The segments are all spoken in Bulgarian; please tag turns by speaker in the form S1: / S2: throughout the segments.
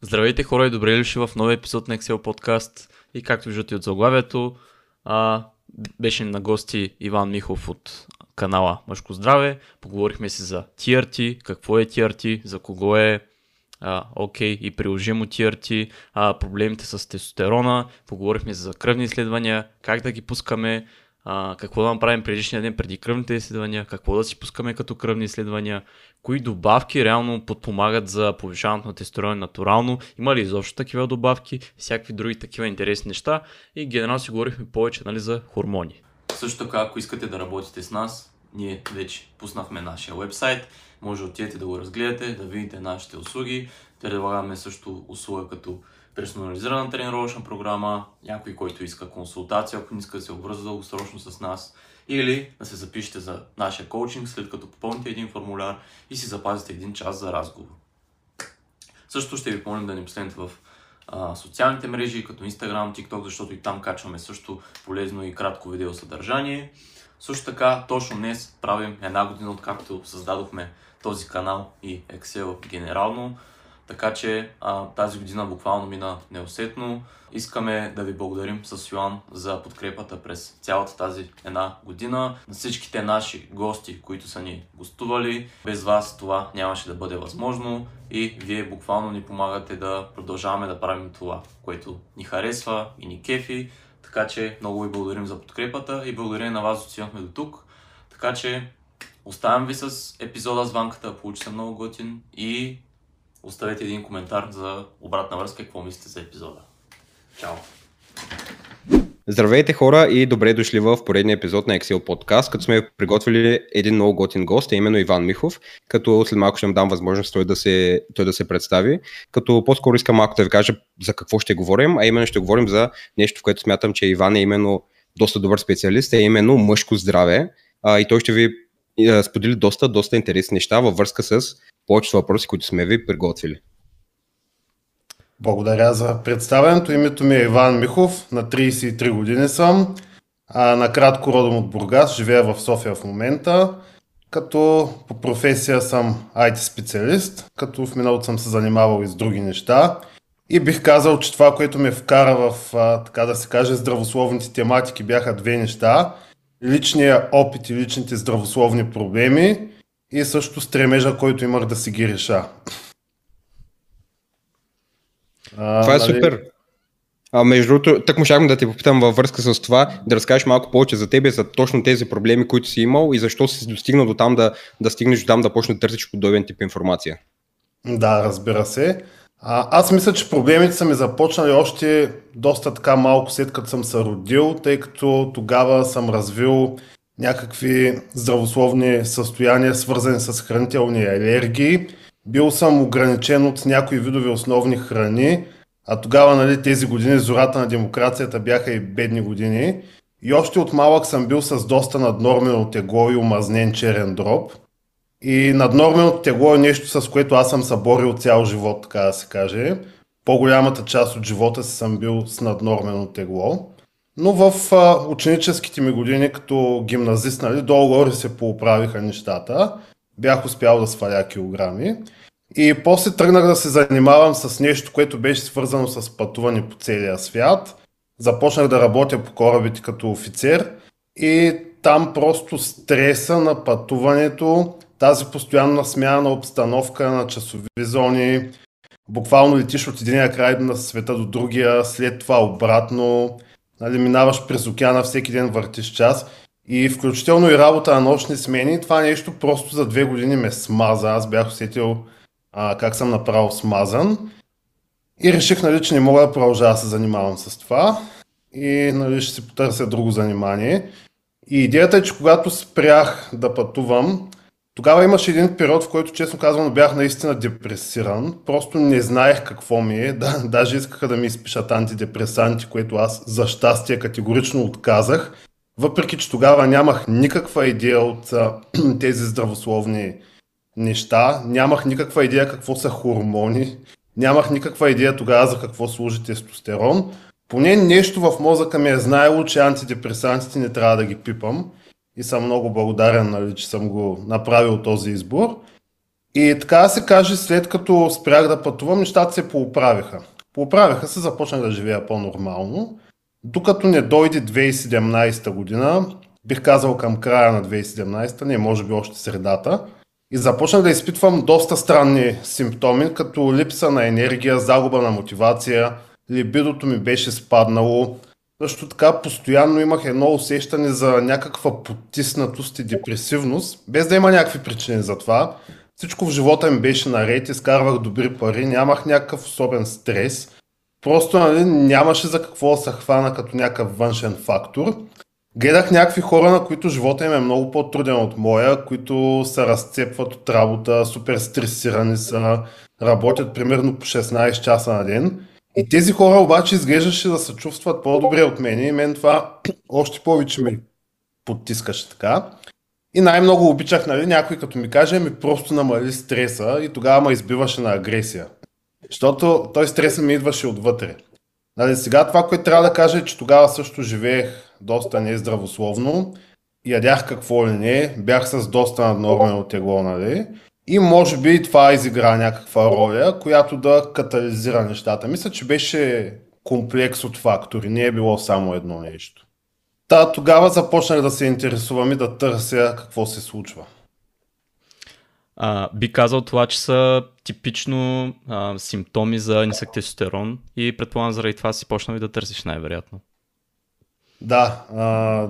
S1: Здравейте хора и добре дошли в новия епизод на Excel подкаст. И както виждате от заглавието, а, беше на гости Иван Михов от канала Мъжко здраве. Поговорихме си за TRT, какво е TRT, за кого е а, окей okay, и приложимо TRT, а, проблемите с тестостерона, поговорихме за кръвни изследвания, как да ги пускаме, а, какво да направим предишния ден преди кръвните изследвания, какво да си пускаме като кръвни изследвания, кои добавки реално подпомагат за повишаването на тестостерона натурално, има ли изобщо такива добавки, всякакви други такива интересни неща? И генерално си говорихме повече нали, за хормони. Също така, ако искате да работите с нас, ние вече пуснахме нашия вебсайт, може да отидете да го разгледате, да видите нашите услуги. Предлагаме също услуга като персонализирана тренировъчна програма, някой, който иска консултация, ако не иска да се обвърза дългосрочно с нас, или да се запишете за нашия коучинг, след като попълните един формуляр и си запазите един час за разговор. Също ще ви помолим да ни последните в а, социалните мрежи, като Instagram, TikTok, защото и там качваме също полезно и кратко видео съдържание. Също така, точно днес правим една година, откакто създадохме този канал и Excel генерално. Така че а, тази година буквално мина неусетно. Искаме да ви благодарим с Йоан за подкрепата през цялата тази една година. На всичките наши гости, които са ни гостували. Без вас това нямаше да бъде възможно и вие буквално ни помагате да продължаваме да правим това, което ни харесва и ни кефи. Така че много ви благодарим за подкрепата и благодарение на вас достигнахме до тук. Така че оставям ви с епизода с ванката, получи се много готин и оставете един коментар за обратна връзка, какво мислите за епизода. Чао!
S2: Здравейте хора и добре дошли в поредния епизод на Excel Podcast, като сме приготвили един много готин гост, а именно Иван Михов, като след малко ще му дам възможност той да се, той да се представи, като по-скоро искам малко да ви кажа за какво ще говорим, а именно ще говорим за нещо, в което смятам, че Иван е именно доста добър специалист, е именно мъжко здраве а, и той ще ви сподели доста, доста интересни неща във връзка с повечето въпроси, които сме ви приготвили.
S3: Благодаря за представенето. Името ми е Иван Михов, на 33 години съм. А, накратко родом от Бургас, живея в София в момента. Като по професия съм IT специалист, като в миналото съм се занимавал и с други неща. И бих казал, че това, което ме вкара в, а, така да се каже, здравословните тематики бяха две неща. Личния опит и личните здравословни проблеми и също стремежа, който имах да си ги реша.
S2: А, това е нали... супер. А, между другото, так можахме да те попитам във връзка с това, да разкажеш малко повече за тебе, за точно тези проблеми, които си имал и защо си достигнал до там да, да стигнеш до там да почнеш да търсиш подобен тип информация.
S3: Да, разбира се. А, аз мисля, че проблемите са ми започнали още доста така малко след като съм се родил, тъй като тогава съм развил някакви здравословни състояния, свързани с хранителни алергии. Бил съм ограничен от някои видове основни храни, а тогава нали, тези години зората на демокрацията бяха и бедни години. И още от малък съм бил с доста наднормено тегло и омазнен черен дроб. И наднорменото тегло е нещо, с което аз съм се борил цял живот, така да се каже. По-голямата част от живота си съм бил с наднормено тегло. Но в ученическите ми години като гимназист, нали, долу-горе се поуправиха нещата. Бях успял да сваля килограми. И после тръгнах да се занимавам с нещо, което беше свързано с пътуване по целия свят. Започнах да работя по корабите като офицер и там просто стреса на пътуването, тази постоянна смяна на обстановка, на часови зони, буквално летиш от единия край на света до другия, след това обратно, нали, минаваш през океана, всеки ден въртиш час и включително и работа на нощни смени, това нещо просто за две години ме смаза. Аз бях усетил а, как съм направо смазан и реших, нали, че не мога да продължавам да се занимавам с това и нали, ще си потърся друго занимание. И идеята е, че когато спрях да пътувам, тогава имаше един период, в който честно казвам бях наистина депресиран. Просто не знаех какво ми е. Да, даже искаха да ми изпишат антидепресанти, което аз за щастие категорично отказах. Въпреки, че тогава нямах никаква идея от а, тези здравословни неща, нямах никаква идея какво са хормони, нямах никаква идея тогава за какво служи тестостерон. Поне нещо в мозъка ми е знаело, че антидепресантите не трябва да ги пипам и съм много благодарен, нали, че съм го направил този избор. И така да се каже, след като спрях да пътувам, нещата се поуправиха. Поуправиха се, започнах да живея по-нормално, докато не дойде 2017 година, бих казал към края на 2017, не може би още средата, и започнах да изпитвам доста странни симптоми, като липса на енергия, загуба на мотивация, либидото ми беше спаднало. Също така постоянно имах едно усещане за някаква потиснатост и депресивност, без да има някакви причини за това. Всичко в живота ми беше наред, изкарвах добри пари, нямах някакъв особен стрес. Просто нали, нямаше за какво да се хвана като някакъв външен фактор. Гледах някакви хора, на които живота им е много по-труден от моя, които се разцепват от работа, супер стресирани са, работят примерно по 16 часа на ден. И тези хора обаче изглеждаше да се чувстват по-добре от мен и мен това още повече ми потискаше така. И най-много обичах, нали, някой като ми каже, ми просто намали стреса и тогава ме избиваше на агресия. Защото той стреса ми идваше отвътре. Нали, сега това, което трябва да кажа е, че тогава също живеех доста нездравословно, ядях какво ли не, бях с доста наднормено тегло, нали? И може би това изигра някаква роля, която да катализира нещата. Мисля, че беше комплекс от фактори, не е било само едно нещо. Та, тогава започнах да се интересувам и да търся какво се случва.
S1: А, би казал това, че са типично а, симптоми за нисък тестостерон и предполагам заради това си почнал и да търсиш най-вероятно.
S3: Да, а,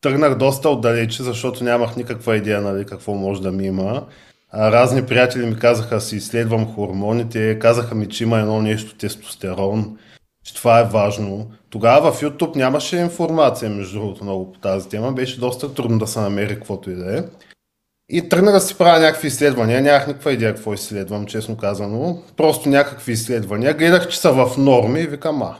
S3: тръгнах доста отдалече, защото нямах никаква идея нали, какво може да ми има. Разни приятели ми казаха си изследвам хормоните, казаха ми, че има едно нещо тестостерон, че това е важно. Тогава в YouTube нямаше информация, между другото, много по тази тема. Беше доста трудно да се намери каквото и да е. И тръгнах да си правя някакви изследвания. Нямах никаква идея какво изследвам, честно казано. Просто някакви изследвания. Гледах, че са в норми и викам, а,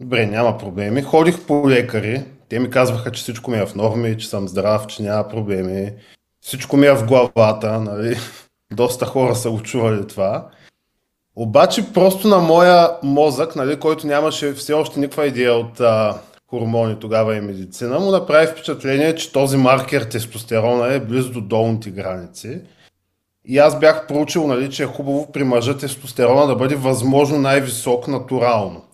S3: добре, няма проблеми. Ходих по лекари. Те ми казваха, че всичко ми е в норми, че съм здрав, че няма проблеми. Всичко ми е в главата, нали? Доста хора са го чували това. Обаче просто на моя мозък, нали, който нямаше все още никаква идея от а, хормони тогава и медицина, му направи впечатление, че този маркер тестостерона е близо до долните граници. И аз бях проучил, нали, че е хубаво при мъжа тестостерона да бъде възможно най-висок натурално.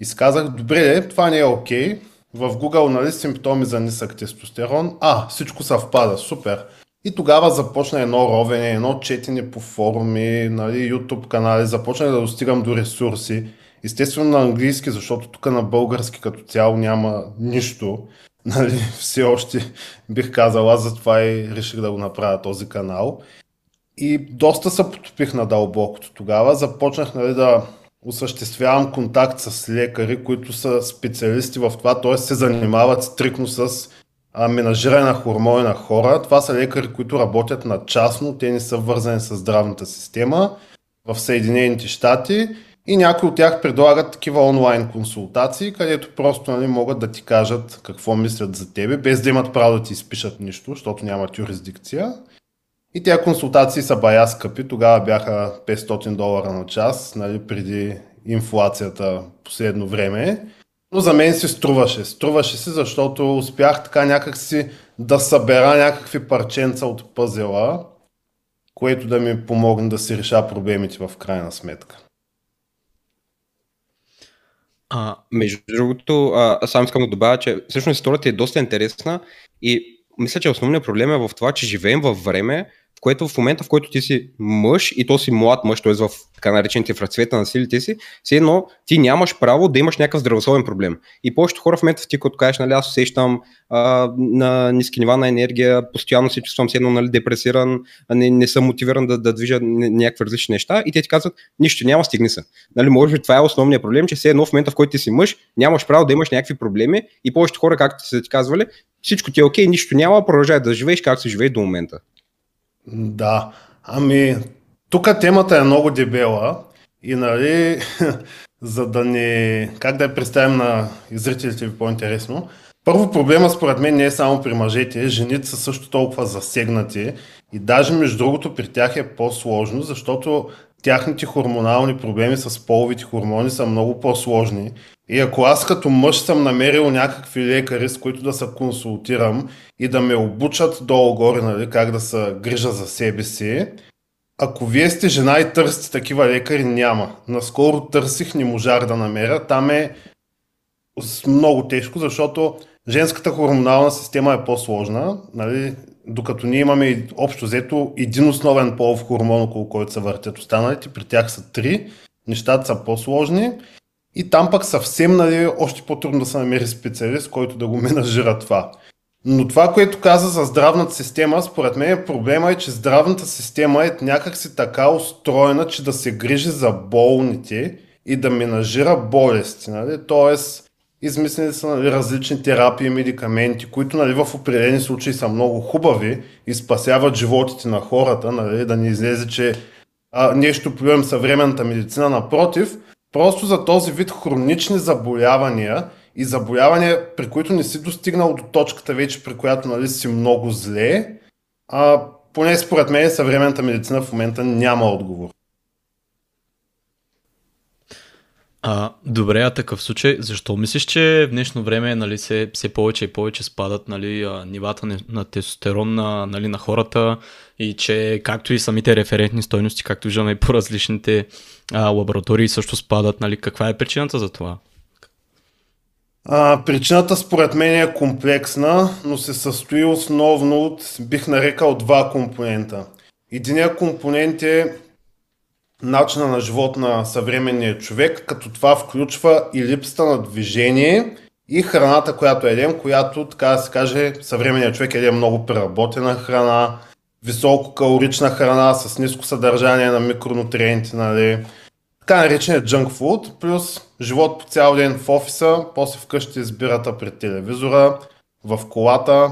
S3: И си казах, добре, това не е окей. В Google, нали, симптоми за нисък тестостерон. А, всичко съвпада, супер. И тогава започна едно ровене, едно четене по форуми, нали, YouTube канали, започнах да достигам до ресурси. Естествено на английски, защото тук на български като цяло няма нищо. Нали, все още бих казал, аз затова и реших да го направя този канал. И доста се потопих на дълбокото тогава. Започнах нали, да осъществявам контакт с лекари, които са специалисти в това, т.е. се занимават стрикно с менажиране на хормони на хора. Това са лекари, които работят на частно, те не са вързани с здравната система в Съединените щати и някои от тях предлагат такива онлайн консултации, където просто нали, могат да ти кажат какво мислят за тебе, без да имат право да ти изпишат нищо, защото нямат юрисдикция. И тези консултации са бая скъпи, тогава бяха 500 долара на час, нали, преди инфлацията последно време. Но за мен се струваше. Струваше се, защото успях така някакси да събера някакви парченца от пъзела, което да ми помогне да си реша проблемите в крайна сметка.
S2: А, между другото, а, сам искам да добавя, че всъщност историята е доста интересна и мисля, че основният проблем е в това, че живеем във време, което в момента, в който ти си мъж и то си млад мъж, т.е. в така наречените в разцвета на силите си, все едно ти нямаш право да имаш някакъв здравословен проблем. И повечето хора в момента ти, като кажеш, нали, аз усещам а, на ниски нива на енергия, постоянно се чувствам все едно нали, депресиран, не, не съм мотивиран да, да движа някакви различни неща и те ти казват, нищо няма, стигни се. Нали, може би това е основният проблем, че все едно в момента, в който ти си мъж, нямаш право да имаш някакви проблеми и повечето хора, както са ти казвали, всичко ти е окей, нищо няма, продължай да живееш както се живее до момента.
S3: Да, ами тук темата е много дебела и нали, за да не, как да я представим на зрителите ви по-интересно, първо проблема според мен не е само при мъжете, жените са също толкова засегнати и даже между другото при тях е по-сложно, защото тяхните хормонални проблеми с половите хормони са много по-сложни. И ако аз като мъж съм намерил някакви лекари, с които да се консултирам и да ме обучат долу-горе, нали, как да се грижа за себе си, ако вие сте жена и търсите такива лекари, няма. Наскоро търсих, не можах да намеря. Там е много тежко, защото женската хормонална система е по-сложна. Нали? Докато ние имаме общо взето един основен полов хормон, около който се въртят останалите, при тях са три, нещата са по-сложни и там пък съвсем нали, още по-трудно да се намери специалист, който да го менажира това. Но това, което каза за здравната система, според мен проблема е, че здравната система е някакси така устроена, че да се грижи за болните и да менажира болести. Нали? Тоест, измислени са нали, различни терапии медикаменти, които нали, в определени случаи са много хубави и спасяват животите на хората, нали, да не излезе, че а, нещо плюем съвременната медицина. Напротив, просто за този вид хронични заболявания и заболявания, при които не си достигнал до точката вече, при която нали, си много зле, а, поне според мен съвременната медицина в момента няма отговор.
S1: А, добре, а такъв случай, защо мислиш, че в днешно време нали, се, все повече и повече спадат нали, нивата на, тестостерон на, нали, на хората и че както и самите референтни стойности, както виждаме по различните а, лаборатории също спадат, нали, каква е причината за това?
S3: А, причината според мен е комплексна, но се състои основно от, бих нарекал, два компонента. Единият компонент е начина на живот на съвременния човек, като това включва и липсата на движение и храната, която едем, която, така да се каже, съвременният човек еде много преработена храна, висококалорична храна с ниско съдържание на микронутриенти, нали, така нареченият junk food, плюс живот по цял ден в офиса, после вкъщи избирата пред телевизора, в колата.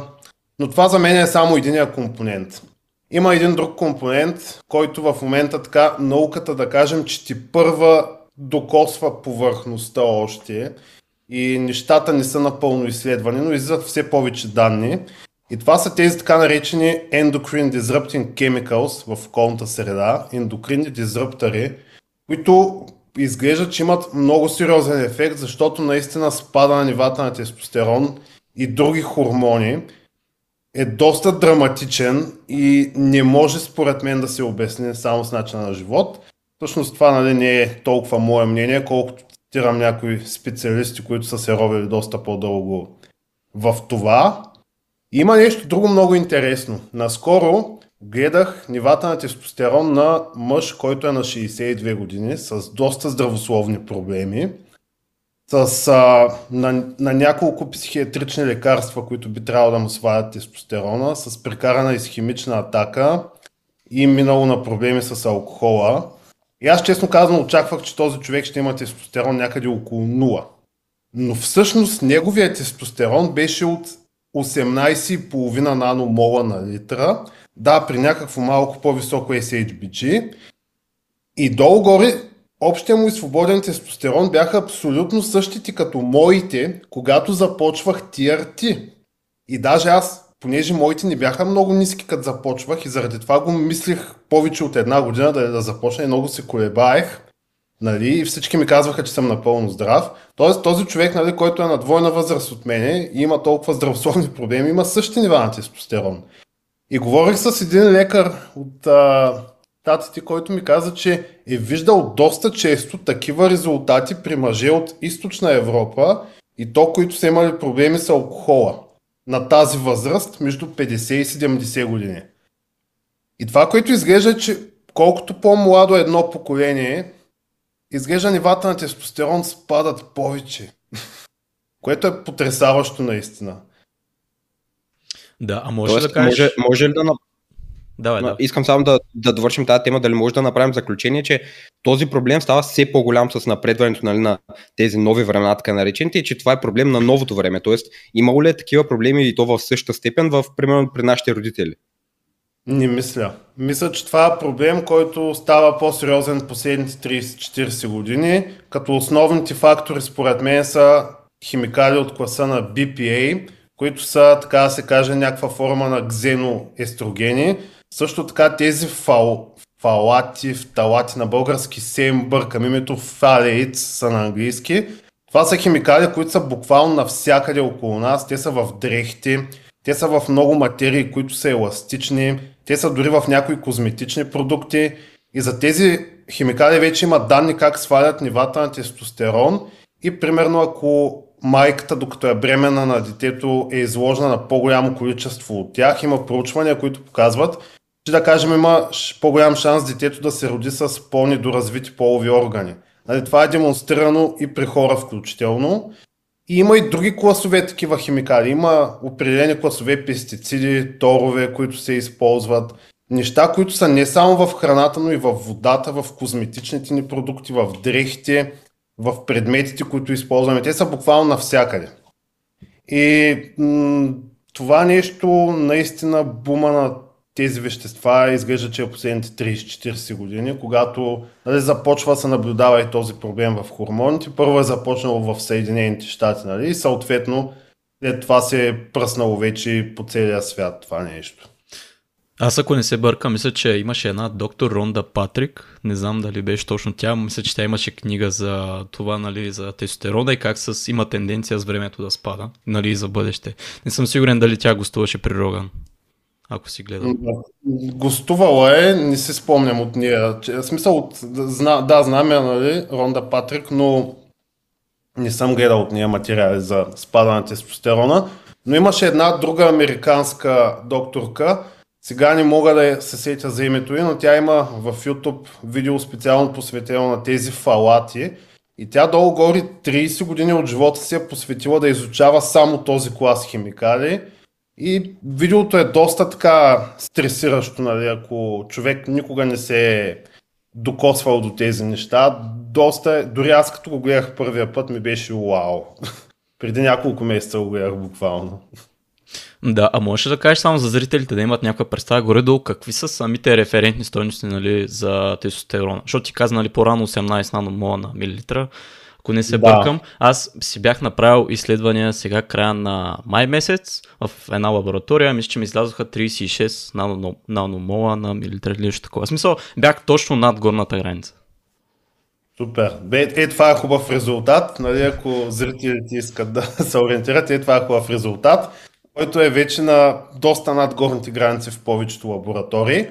S3: Но това за мен е само единия компонент. Има един друг компонент, който в момента така науката да кажем, че ти първа докосва повърхността още и нещата не са напълно изследвани, но излизат все повече данни. И това са тези така наречени endocrine disrupting chemicals в околната среда, ендокринни дизруптори, които изглеждат, че имат много сериозен ефект, защото наистина спада на нивата на тестостерон и други хормони е доста драматичен и не може според мен да се обясни само с начина на живот. Всъщност това нали, не е толкова мое мнение, колкото цитирам някои специалисти, които са се робили доста по-дълго в това. Има нещо друго много интересно. Наскоро гледах нивата на тестостерон на мъж, който е на 62 години, с доста здравословни проблеми, с, а, на, на няколко психиатрични лекарства, които би трябвало да му свалят тестостерона, с прекарана изхимична атака и минало на проблеми с алкохола. И аз честно казвам очаквах, че този човек ще има тестостерон някъде около 0. Но всъщност неговият тестостерон беше от 18,5 наномола на литра, да, при някакво малко по-високо SHBG. И долу-горе, общия му и свободен тестостерон бяха абсолютно същите като моите, когато започвах TRT. И даже аз, понеже моите не бяха много ниски като започвах и заради това го мислих повече от една година да, да започна и много се колебаех. Нали, и всички ми казваха, че съм напълно здрав. Тоест този човек, нали, който е на двойна възраст от мене и има толкова здравословни проблеми, има същи нива на тестостерон. И говорих с един лекар от а, татите, който ми каза, че е виждал доста често такива резултати при мъже от източна Европа и то, които са имали проблеми с алкохола на тази възраст между 50 и 70 години. И това, което изглежда, е, че колкото по-младо е едно поколение, изглежда нивата на тестостерон спадат повече. Което е потрясаващо наистина.
S1: Да, а може Тоест, да кажеш...
S2: Може, може ли да...
S1: Давай, да.
S2: Искам само да, да довършим тази тема, дали може да направим заключение, че този проблем става все по-голям с напредването нали, на тези нови времена, така наречените, и че това е проблем на новото време. Тоест, имало ли е такива проблеми и то в същата степен, в, примерно при нашите родители?
S3: Не мисля. Мисля, че това е проблем, който става по-сериозен последните 30-40 години, като основните фактори според мен са химикали от класа на BPA, които са, така да се каже, някаква форма на ксеноестрогени. Също така тези фал, фалати, фталати на български се им бъркам името фалеит са на английски. Това са химикали, които са буквално навсякъде около нас. Те са в дрехите, те са в много материи, които са еластични, те са дори в някои козметични продукти и за тези химикали вече има данни как свалят нивата на тестостерон и примерно ако майката, докато е бремена на детето, е изложена на по-голямо количество от тях, има проучвания, които показват, че да кажем има по-голям шанс детето да се роди с по-недоразвити полови органи. Нали, това е демонстрирано и при хора включително. И има и други класове такива химикали. Има определени класове пестициди, торове, които се използват. Неща, които са не само в храната, но и в водата, в козметичните ни продукти, в дрехите, в предметите, които използваме. Те са буквално навсякъде. И м- това нещо наистина бума на тези вещества изглежда, че е последните 30-40 години, когато нали, започва се наблюдава и този проблем в хормоните. Първо е започнало в Съединените щати нали, и съответно след това се е пръснало вече по целия свят това нещо.
S1: Аз ако не се бърка, мисля, че имаше една доктор Ронда Патрик, не знам дали беше точно тя, мисля, че тя имаше книга за това, нали, за тестостерона и как с, има тенденция с времето да спада, нали, за бъдеще. Не съм сигурен дали тя гостуваше при Роган ако си гледал.
S3: Гостувала е, не си спомням от нея. В смисъл, от, зна, да, знам я, нали, Ронда Патрик, но не съм гледал от нея материали за спада на тестостерона. Но имаше една друга американска докторка, сега не мога да се сетя за името й, но тя има в YouTube видео специално посветено на тези фалати. И тя долу-горе 30 години от живота си е посветила да изучава само този клас химикали – и видеото е доста така стресиращо, нали, ако човек никога не се е докосвал до тези неща. Доста, е, дори аз като го гледах първия път ми беше вау. Преди няколко месеца го гледах буквално.
S1: Да, а можеш да кажеш само за зрителите да имат някаква представа горе-долу какви са самите референтни стойности нали, за тестостерона. Защото ти каза нали, по-рано 18 наномола на милилитра ако не се да. бъркам. Аз си бях направил изследвания сега края на май месец в една лаборатория. Мисля, че ми излязоха 36 наномола на милилитър или нещо такова. В смисъл, бях точно над горната граница.
S3: Супер. Бе, е, това е хубав резултат. Нали, ако зрителите искат да се ориентират, е, това е хубав резултат, който е вече на доста над горните граници в повечето лаборатории.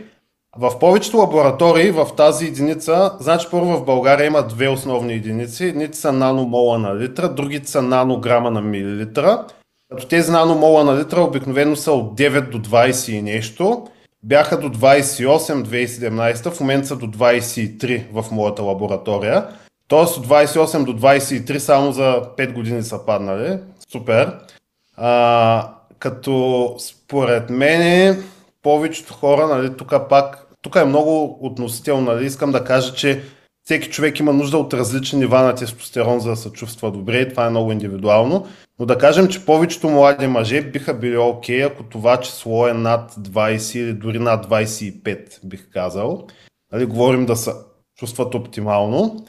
S3: В повечето лаборатории в тази единица, значи първо в България има две основни единици. Едните са наномола на литра, другите са нанограма на милилитра. Като тези наномола на литра обикновено са от 9 до 20 и нещо. Бяха до 28 2017, в момента са до 23 в моята лаборатория. Тоест от 28 до 23 само за 5 години са паднали. Супер. А, като според мен повечето хора, нали, тук пак тук е много относително. Нали? Искам да кажа, че всеки човек има нужда от различни нива на тестостерон, за да се чувства добре и това е много индивидуално. Но да кажем, че повечето млади мъже биха били окей, okay, ако това число е над 20 или дори над 25, бих казал. Нали, говорим да се чувстват оптимално.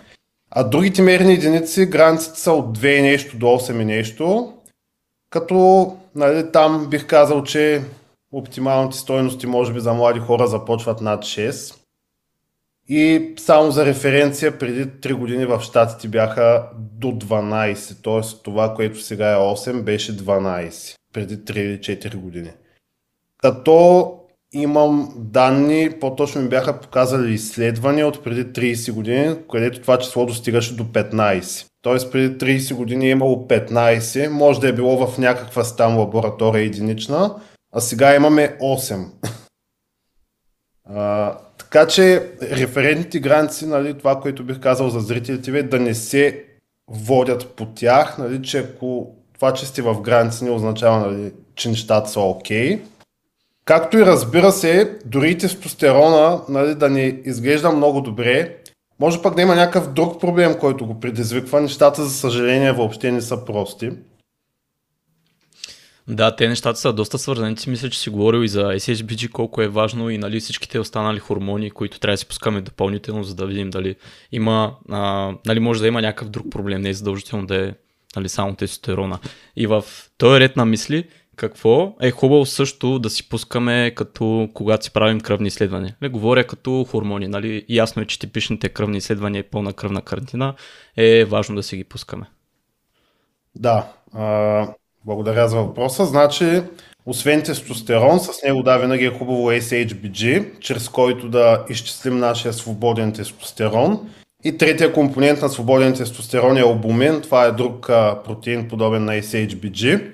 S3: А другите мерни единици, границите са от 2 и нещо до 8 и нещо. Като нали, там бих казал, че оптималните стоености, може би за млади хора, започват над 6. И само за референция, преди 3 години в Штатите бяха до 12, т.е. това, което сега е 8, беше 12, преди 3 или 4 години. Като имам данни, по-точно ми бяха показали изследвания от преди 30 години, където това число достигаше до 15. Тоест преди 30 години е имало 15, може да е било в някаква там лаборатория единична, а сега имаме 8. А, така че референтните граници, нали, това, което бих казал за зрителите ви, е да не се водят по тях, нали, че ако това, че сте в граници не означава, нали, че нещата са окей. Okay. Както и разбира се, дори тестостерона нали, да не изглежда много добре, може пък да има някакъв друг проблем, който го предизвиква. Нещата, за съжаление, въобще не са прости.
S1: Да, те нещата са доста свързани. Ти мисля, че си говорил и за SHBG, колко е важно и нали, всичките останали хормони, които трябва да си пускаме допълнително, за да видим дали има, а, нали, може да има някакъв друг проблем, не е задължително да е нали, само тестостерона. И в този ред на мисли, какво е хубаво също да си пускаме като когато си правим кръвни изследвания. Не говоря като хормони, нали? Ясно е, че типичните кръвни изследвания и пълна кръвна картина е важно да си ги пускаме.
S3: Да. А благодаря за въпроса. Значи, освен тестостерон, с него да, винаги е хубаво SHBG, чрез който да изчислим нашия свободен тестостерон. И третия компонент на свободен тестостерон е албумин. Това е друг протеин, подобен на SHBG.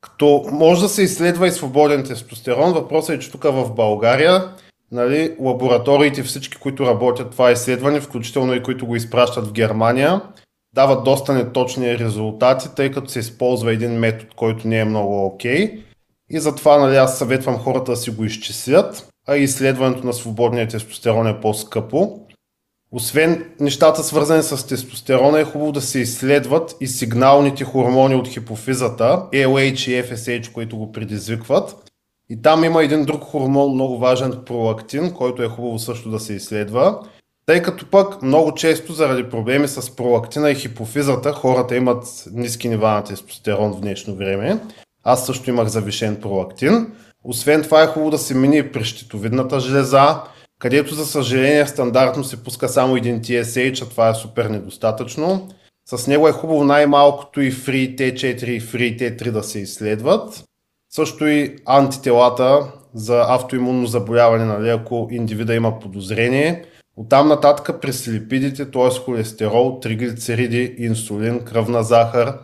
S3: Като може да се изследва и свободен тестостерон. Въпросът е, че тук в България нали, лабораториите, всички, които работят това изследване, включително и които го изпращат в Германия, дават доста неточни резултати, тъй като се използва един метод, който не е много окей. Okay. И затова нали, аз съветвам хората да си го изчислят, а изследването на свободния тестостерон е по-скъпо. Освен нещата свързани с тестостерона е хубаво да се изследват и сигналните хормони от хипофизата, LH и FSH, които го предизвикват. И там има един друг хормон, много важен, пролактин, който е хубаво също да се изследва. Тъй като пък много често заради проблеми с пролактина и хипофизата хората имат ниски нива на тестостерон в днешно време. Аз също имах завишен пролактин. Освен това е хубаво да се мини при щитовидната жлеза, където за съжаление стандартно се пуска само един TSH, а това е супер недостатъчно. С него е хубаво най-малкото и Free T4 и Free T3 да се изследват. Също и антителата за автоимунно заболяване, нали, ако индивида има подозрение. Оттам нататък през липидите, т.е. холестерол, триглицериди, инсулин, кръвна захар.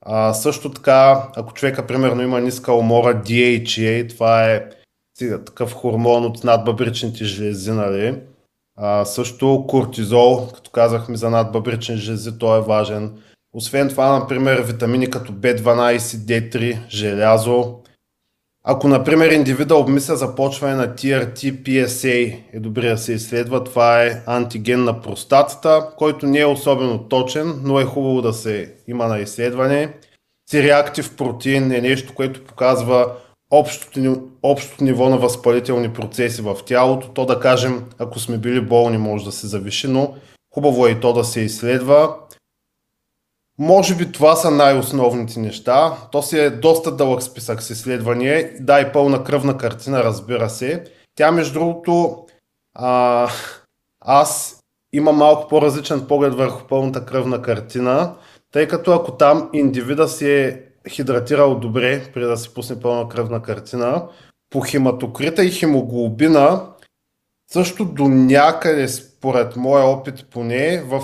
S3: А, също така, ако човека примерно има ниска умора, DHA, това е такъв хормон от надбъбричните жлези, нали? А, също кортизол, като казахме за надбъбрични жлези, той е важен. Освен това, например, витамини като B12, D3, желязо. Ако, например, индивида обмисля започване на TRT, PSA е добре да се изследва. Това е антиген на простатата, който не е особено точен, но е хубаво да се има на изследване. C-реактив протеин е нещо, което показва общото, общото ниво на възпалителни процеси в тялото. То да кажем, ако сме били болни, може да се завиши, но хубаво е и то да се изследва. Може би това са най-основните неща. То си е доста дълъг списък с изследвания. Да, и пълна кръвна картина, разбира се. Тя, между другото, а, аз имам малко по-различен поглед върху пълната кръвна картина, тъй като ако там индивида си е хидратирал добре, преди да се пусне пълна кръвна картина, по хематокрита и хемоглобина, също до някъде, според моя опит поне, в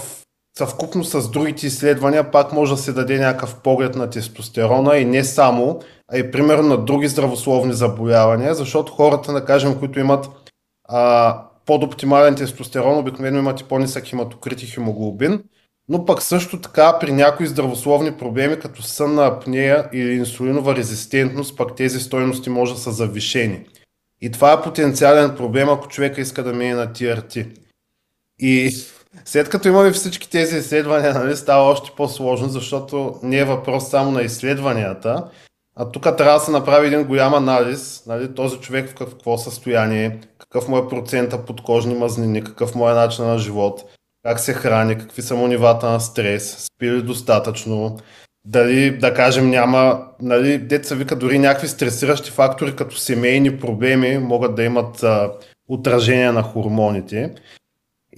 S3: съвкупно с другите изследвания пак може да се даде някакъв поглед на тестостерона и не само, а и примерно на други здравословни заболявания, защото хората, да кажем, които имат а, под-оптимален тестостерон, обикновено имат и по-нисък хематокрит и хемоглобин, но пък също така при някои здравословни проблеми, като сънна апнея или инсулинова резистентност, пък тези стойности може да са завишени. И това е потенциален проблем, ако човека иска да мине на TRT. И след като имаме всички тези изследвания, нали, става още по-сложно, защото не е въпрос само на изследванията, а тук трябва да се направи един голям анализ, нали, този човек в какво състояние, какъв му е процента подкожни мазнини, какъв му е начин на живот, как се храни, какви са му нивата на стрес, спи ли достатъчно, дали, да кажем, няма, нали, деца вика, дори някакви стресиращи фактори, като семейни проблеми, могат да имат а, отражение на хормоните.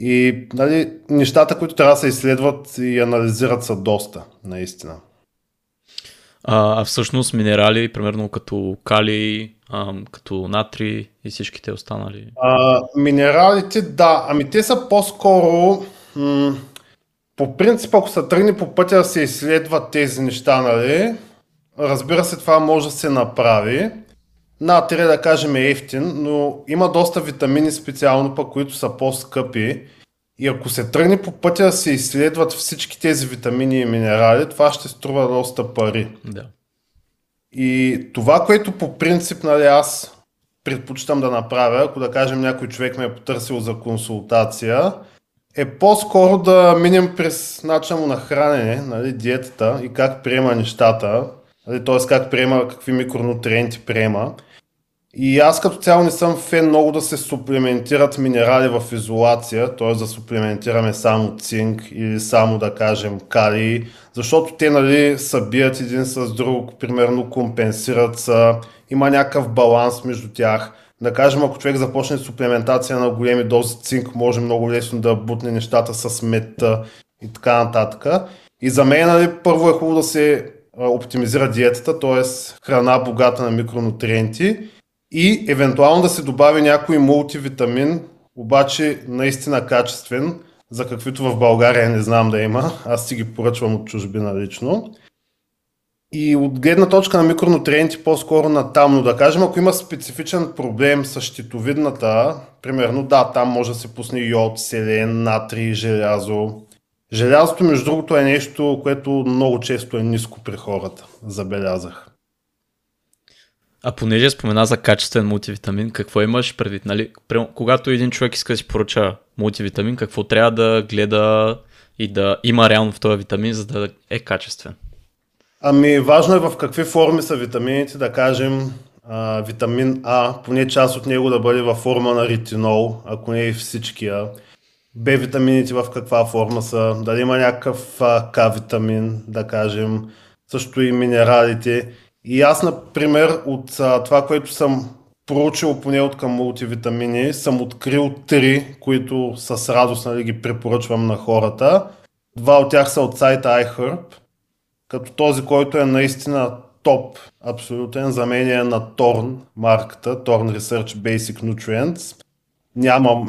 S3: И нали, нещата, които трябва да се изследват и анализират са доста, наистина.
S1: А, а всъщност минерали, примерно като кали, а, като натри и всичките останали?
S3: А, минералите, да. Ами те са по-скоро... М- по принцип, ако са тръгне по пътя да се изследват тези неща, нали, разбира се, това може да се направи. Натрия, да кажем, е ефтин, но има доста витамини специално, пък, които са по-скъпи. И ако се тръгне по пътя да се изследват всички тези витамини и минерали, това ще струва доста пари.
S1: Да.
S3: И това, което по принцип нали, аз предпочитам да направя, ако да кажем някой човек ме е потърсил за консултация, е по-скоро да минем през начина му на хранене, нали, диетата и как приема нещата, нали, т.е. как приема, какви микронутриенти приема. И аз като цяло не съм фен много да се суплементират минерали в изолация, т.е. да суплементираме само цинк или само да кажем калий, защото те нали, събият един с друг, примерно компенсират са, има някакъв баланс между тях. Да кажем, ако човек започне суплементация на големи дози цинк, може много лесно да бутне нещата с мета и така нататък. И за мен нали, първо е хубаво да се оптимизира диетата, т.е. храна богата на микронутриенти и евентуално да се добави някой мултивитамин, обаче наистина качествен, за каквито в България не знам да има. Аз си ги поръчвам от чужбина лично. И от гледна точка на микронутриенти по-скоро на там, но да кажем, ако има специфичен проблем с щитовидната, примерно да, там може да се пусне йод, селен, натрий, желязо. Желязото, между другото, е нещо, което много често е ниско при хората, забелязах.
S1: А понеже спомена за качествен мултивитамин, какво имаш предвид? Нали? Когато един човек иска да си поръча мултивитамин, какво трябва да гледа и да има реално в този витамин, за да е качествен?
S3: Ами важно е в какви форми са витамините, да кажем а, витамин А, поне част от него да бъде във форма на ретинол, ако не и всичкия. Б витамините в каква форма са, дали има някакъв К витамин, да кажем, също и минералите. И аз, например, от а, това, което съм проучил поне от към мултивитамини, съм открил три, които с радост нали, ги препоръчвам на хората. Два от тях са от сайта iHerb, като този, който е наистина топ, абсолютен, за мен е на Torn марката, Torn Research Basic Nutrients. Нямам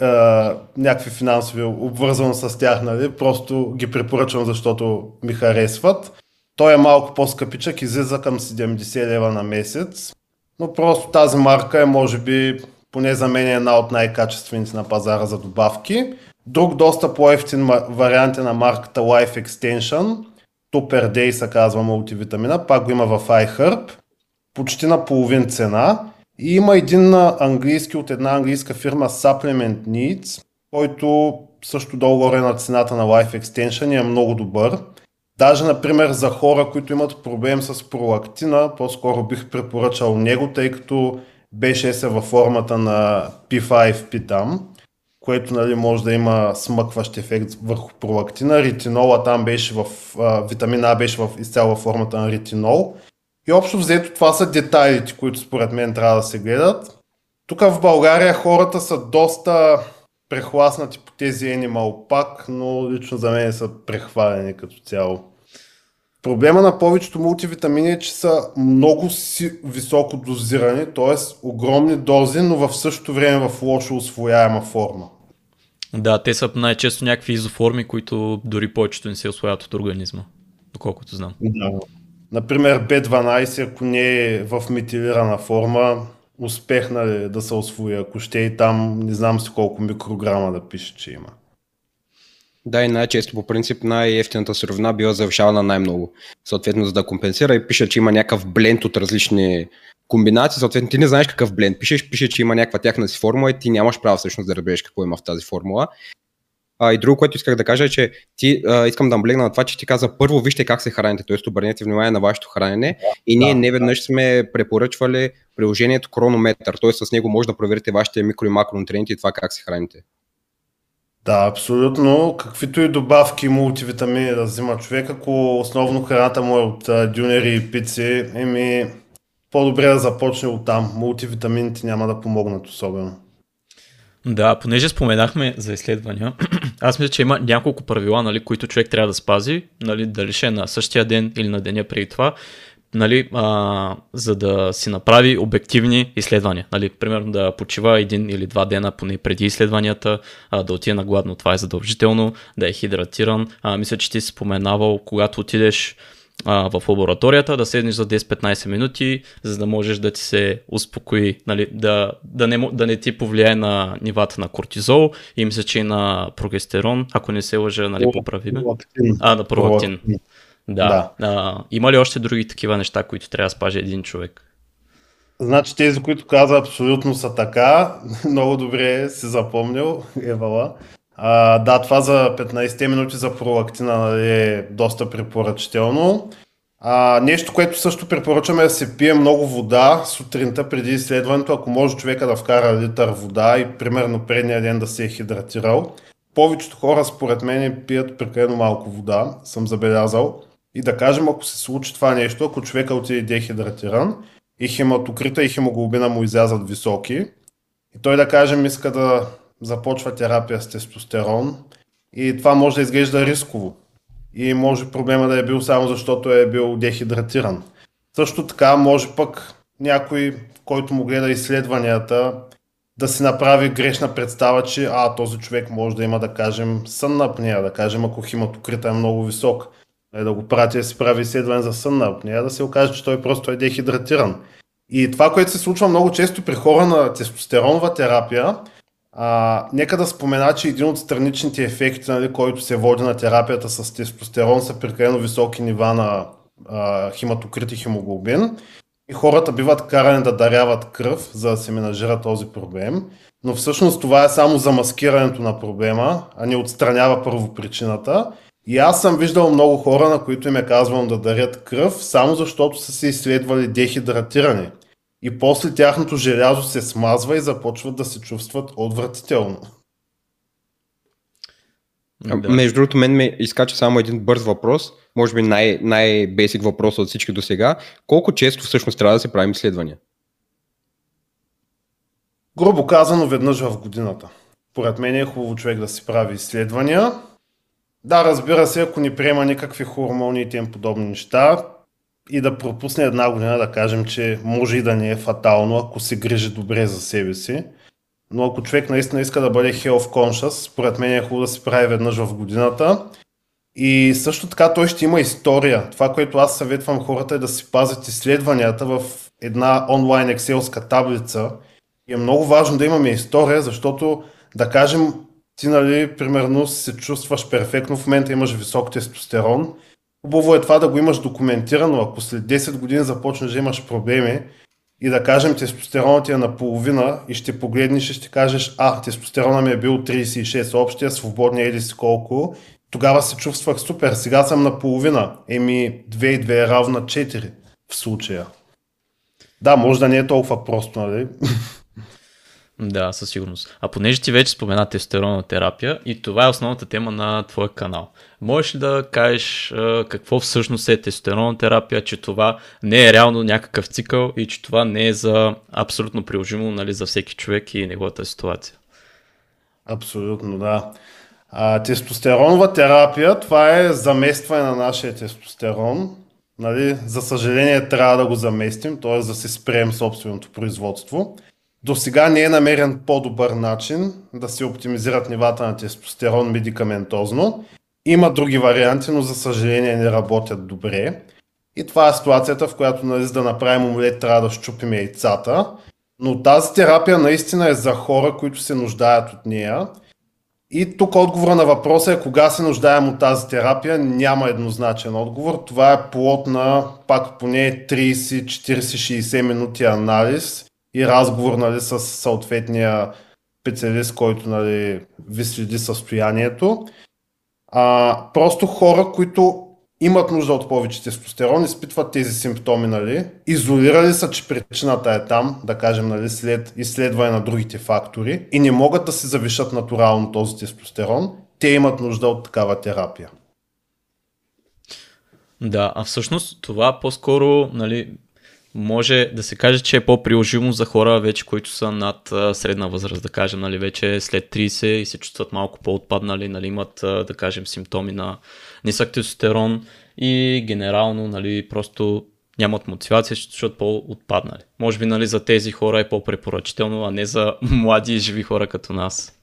S3: някакви финансови обвързано с тях, нали? просто ги препоръчвам, защото ми харесват. Той е малко по-скъпичък, излиза към 70 лева на месец, но просто тази марка е може би поне за мен е една от най-качествените на пазара за добавки. Друг доста по-ефтин вариант е на марката Life Extension. Topper Day се казва мултивитамина, пак го има в iHerb. Почти на половин цена. И има един английски от една английска фирма Supplement Needs, който също долу-горе на цената на Life Extension е много добър. Даже, например, за хора, които имат проблем с пролактина, по-скоро бих препоръчал него, тъй като беше се във формата на P5P там, което нали, може да има смъкващ ефект върху пролактина. Ретинола там беше в, а, витамин А беше в изцяло формата на ретинол. И общо взето това са детайлите, които според мен трябва да се гледат. Тук в България хората са доста прехласнати по тези Animal Pack, но лично за мен са прехвалени като цяло. Проблема на повечето мултивитамини е, че са много си високо дозирани, т.е. огромни дози, но в същото време в лошо освояема форма.
S1: Да, те са най-често някакви изоформи, които дори повечето не се освояват от организма, доколкото знам.
S3: Да. Например, B12, ако не е в метилирана форма, успех нали, да се освои. Ако ще и там, не знам си колко микрограма да пише, че има.
S2: Да, и най-често по принцип най-ефтината суровина била завишавана най-много. Съответно, за да компенсира и пише, че има някакъв бленд от различни комбинации, съответно ти не знаеш какъв бленд пишеш, пише, че има някаква тяхна си формула и ти нямаш право всъщност да разбереш какво има в тази формула. А, и друго, което исках да кажа е, че ти, а, искам да наблегна на това, че ти каза първо вижте как се храните, т.е. обърнете внимание на вашето хранене и ние да, не веднъж сме препоръчвали приложението Хронометър, т.е. с него може да проверите вашите микро и макронутриенти и това как се храните.
S3: Да, абсолютно. Каквито и добавки мултивитамини да взима човек, ако основно храната му е от дюнери и пици, еми по-добре да започне от там. Мултивитамините няма да помогнат особено.
S1: Да, понеже споменахме за изследвания, аз мисля, че има няколко правила, нали, които човек трябва да спази, нали, дали ще е на същия ден или на деня преди това нали, а, за да си направи обективни изследвания. Нали, примерно да почива един или два дена поне преди изследванията, а, да отиде на гладно, това е задължително, да е хидратиран. А, мисля, че ти си споменавал, когато отидеш а, в лабораторията, да седнеш за 10-15 минути, за да можеш да ти се успокои, нали, да, да, не, да не ти повлияе на нивата на кортизол и мисля, че и на прогестерон, ако не се лъжа, нали, поправи ме. А, на пролактин. Да. да. А, има ли още други такива неща, които трябва да спаже един човек?
S3: Значи тези, които каза абсолютно са така. Много добре си запомнил, Евала. А, да, това за 15 минути за пролактина е доста препоръчително. А, нещо, което също препоръчваме е да се пие много вода сутринта преди изследването, ако може човека да вкара литър вода и примерно предния ден да се е хидратирал. Повечето хора, според мен, пият прекалено малко вода, съм забелязал. И да кажем, ако се случи това нещо, ако човека отиде дехидратиран и хематокрита и хемоглобина му излязат високи, и той да кажем иска да започва терапия с тестостерон, и това може да изглежда рисково. и може проблема да е бил само защото е бил дехидратиран. Също така може пък някой, който му гледа изследванията, да си направи грешна представа, че а, този човек може да има, да кажем, сънна апнея, да кажем, ако химатокрита е много висок, да го прати да си прави изследване за сънна апнея, да се окаже, че той просто е дехидратиран. И това, което се случва много често при хора на тестостеронова терапия, а, нека да спомена, че един от страничните ефекти, нали, който се води на терапията с тестостерон, са прекалено високи нива на а, хематокрит и хемоглобин. И хората биват карани да даряват кръв, за да се менажира този проблем. Но всъщност това е само за маскирането на проблема, а не отстранява първопричината. И аз съм виждал много хора, на които им е казвам да дарят кръв, само защото са се изследвали дехидратирани и после тяхното желязо се смазва и започват да се чувстват отвратително.
S2: Да. Между другото, мен ме изкача само един бърз въпрос, може би най- най-бейсик въпрос от всички до сега. Колко често всъщност трябва да се правим изследвания?
S3: Грубо казано, веднъж в годината. Поред мен е хубаво човек да си прави изследвания. Да, разбира се, ако ни приема никакви хормони и тем подобни неща, и да пропусне една година, да кажем, че може и да не е фатално, ако се грижи добре за себе си. Но ако човек наистина иска да бъде health conscious, според мен е хубаво да се прави веднъж в годината. И също така той ще има история. Това, което аз съветвам хората е да си пазят изследванията в една онлайн екселска таблица. И е много важно да имаме история, защото да кажем, ти нали, примерно се чувстваш перфектно, в момента имаш висок тестостерон Хубаво е това да го имаш документирано, ако след 10 години започнеш да имаш проблеми и да кажем тестостеронът ти е наполовина и ще погледнеш и ще кажеш, а, тестостерона ми е бил 36, общия, свободния или си колко, тогава се чувствах супер, сега съм наполовина, еми 2 и 2 е равна 4 в случая. Да, може да не е толкова просто, нали?
S1: Да, със сигурност. А понеже ти вече спомена тестостеронна терапия и това е основната тема на твоя канал. Можеш ли да кажеш какво всъщност е тестостеронна терапия, че това не е реално някакъв цикъл и че това не е за абсолютно приложимо нали, за всеки човек и неговата ситуация?
S3: Абсолютно, да. А, тестостеронова терапия, това е заместване на нашия тестостерон. Нали, за съжаление трябва да го заместим, т.е. да се спрем собственото производство. До сега не е намерен по-добър начин да се оптимизират нивата на тестостерон медикаментозно. Има други варианти, но за съжаление не работят добре. И това е ситуацията, в която нали, за да направим омлет трябва да щупим яйцата. Но тази терапия наистина е за хора, които се нуждаят от нея. И тук отговора на въпроса е кога се нуждаем от тази терапия. Няма еднозначен отговор. Това е плод на пак поне 30, 40, 60 минути анализ и разговор нали, с съответния специалист, който нали, ви следи състоянието. А, просто хора, които имат нужда от повече тестостерон, изпитват тези симптоми, нали? Изолирали са, че причината е там, да кажем, нали, след изследване на другите фактори и не могат да се завишат натурално този тестостерон, те имат нужда от такава терапия.
S1: Да, а всъщност това по-скоро, нали, може да се каже, че е по-приложимо за хора вече, които са над средна възраст, да кажем, нали, вече след 30 и се чувстват малко по-отпаднали, нали, имат, да кажем, симптоми на нисък тестостерон и генерално, нали, просто нямат мотивация, ще чувстват по-отпаднали. Може би, нали, за тези хора е по-препоръчително, а не за млади и живи хора като нас.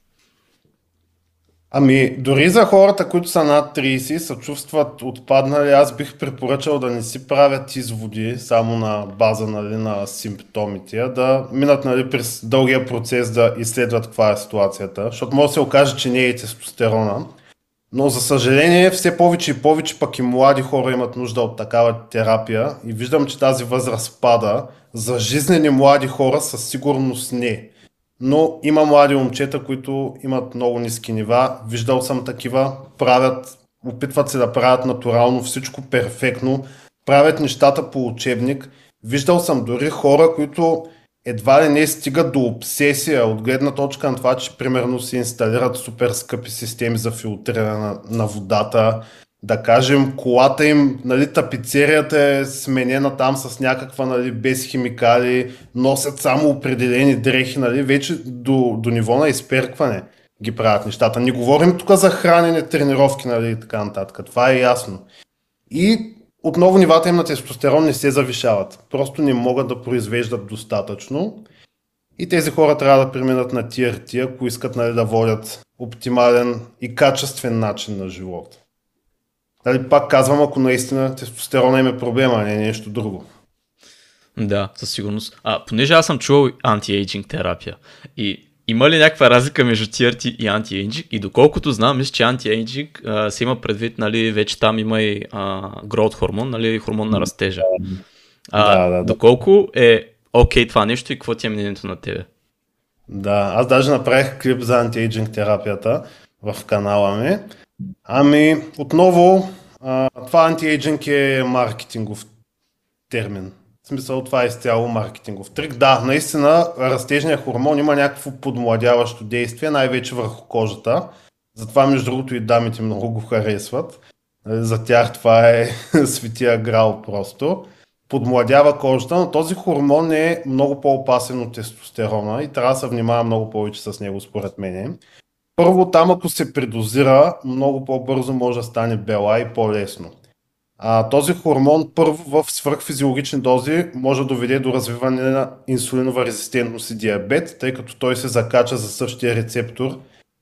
S3: Ами, дори за хората, които са над 30 се чувстват отпаднали, аз бих препоръчал да не си правят изводи само на база нали, на симптомите, а да минат нали, през дългия процес да изследват каква е ситуацията, защото може да се окаже, че не е тестостерона. Но за съжаление все повече и повече пък и млади хора имат нужда от такава терапия и виждам, че тази възраст пада. За жизнени млади хора със сигурност не но има млади момчета, които имат много ниски нива. Виждал съм такива, правят, опитват се да правят натурално всичко перфектно, правят нещата по учебник. Виждал съм дори хора, които едва ли не стигат до обсесия от гледна точка на това, че примерно се инсталират супер скъпи системи за филтриране на, на водата, да кажем, колата им, нали, тапицерията е сменена там с някаква, нали, без химикали, носят само определени дрехи, нали, вече до, до ниво на изперкване. ги правят нещата. Не говорим тук за хранене, тренировки нали, и така нататък. Това е ясно. И отново нивата им на тестостерон не се завишават. Просто не могат да произвеждат достатъчно. И тези хора трябва да преминат на TRT, ако искат нали, да водят оптимален и качествен начин на живота. Нали, пак казвам, ако наистина тестостерона им е проблема, а не нещо друго.
S1: Да, със сигурност. А, понеже аз съм чувал антиейджинг терапия и има ли някаква разлика между TRT и антиейджинг? И доколкото знам, мисля, че антиейджинг се има предвид, нали, вече там има и гроут хормон, нали, хормон на растежа. А, да, да, да. Доколко е окей okay, това нещо и какво ти е мнението на тебе?
S3: Да, аз даже направих клип за антиейджинг терапията в канала ми. Ами, отново, а, това антиейджинг е маркетингов термин. В смисъл това е изцяло маркетингов трик. Да, наистина растежният хормон има някакво подмладяващо действие, най-вече върху кожата. Затова между другото и дамите много го харесват. За тях това е светия грал просто. Подмладява кожата, но този хормон е много по-опасен от тестостерона и трябва да се внимава много повече с него според мен. Първо там ако се предозира, много по-бързо може да стане бела и по-лесно. А, този хормон първо в свръхфизиологични дози може да доведе до развиване на инсулинова резистентност и диабет, тъй като той се закача за същия рецептор.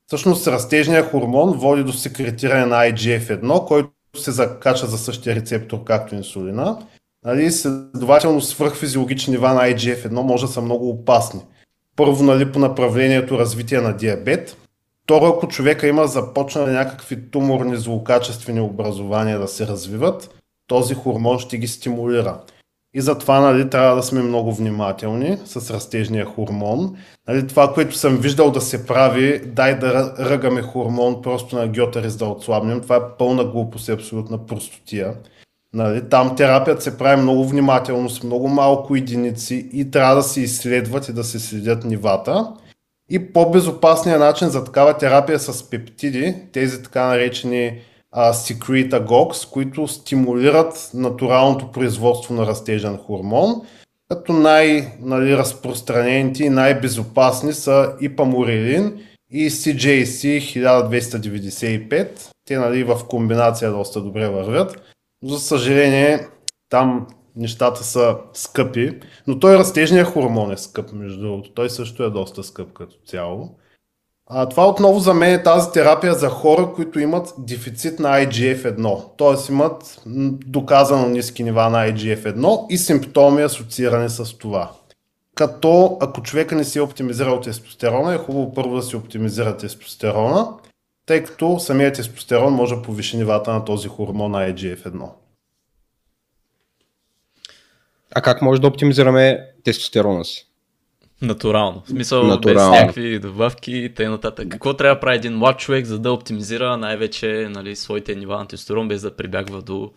S3: Всъщност растежният хормон води до секретиране на IGF-1, който се закача за същия рецептор както инсулина. Нали, следователно свръхфизиологични нива на IGF-1 може да са много опасни. Първо нали, по направлението развитие на диабет, Второ, ако човека има започнали някакви туморни злокачествени образования да се развиват, този хормон ще ги стимулира. И затова нали, трябва да сме много внимателни с растежния хормон. Нали, това, което съм виждал да се прави, дай да ръгаме хормон просто на гьотарис да отслабнем, това е пълна глупост и абсолютна простотия. Нали, там терапията се прави много внимателно, с много малко единици и трябва да се изследват и да се следят нивата. И по-безопасният начин за такава терапия с пептиди, тези така наречени а, secreta GOX, които стимулират натуралното производство на растежен хормон, като най-разпространените нали, и най-безопасни са и паморелин и CJC 1295. Те нали, в комбинация доста добре вървят. За съжаление, там нещата са скъпи, но той растежният хормон е скъп, между другото. Той също е доста скъп като цяло. А, това отново за мен е тази терапия за хора, които имат дефицит на IGF-1, т.е. имат доказано ниски нива на IGF-1 и симптоми асоциирани с това. Като ако човека не си е оптимизирал тестостерона, е хубаво първо да си оптимизира тестостерона, тъй като самият тестостерон може да повиши нивата на този хормон на IGF-1.
S2: А как може да оптимизираме тестостерона си?
S1: Натурално. В смисъл Натурално. без някакви добавки и т.н. Какво трябва да прави един млад човек, за да оптимизира най-вече нали, своите нива на тестостерон, без да прибягва до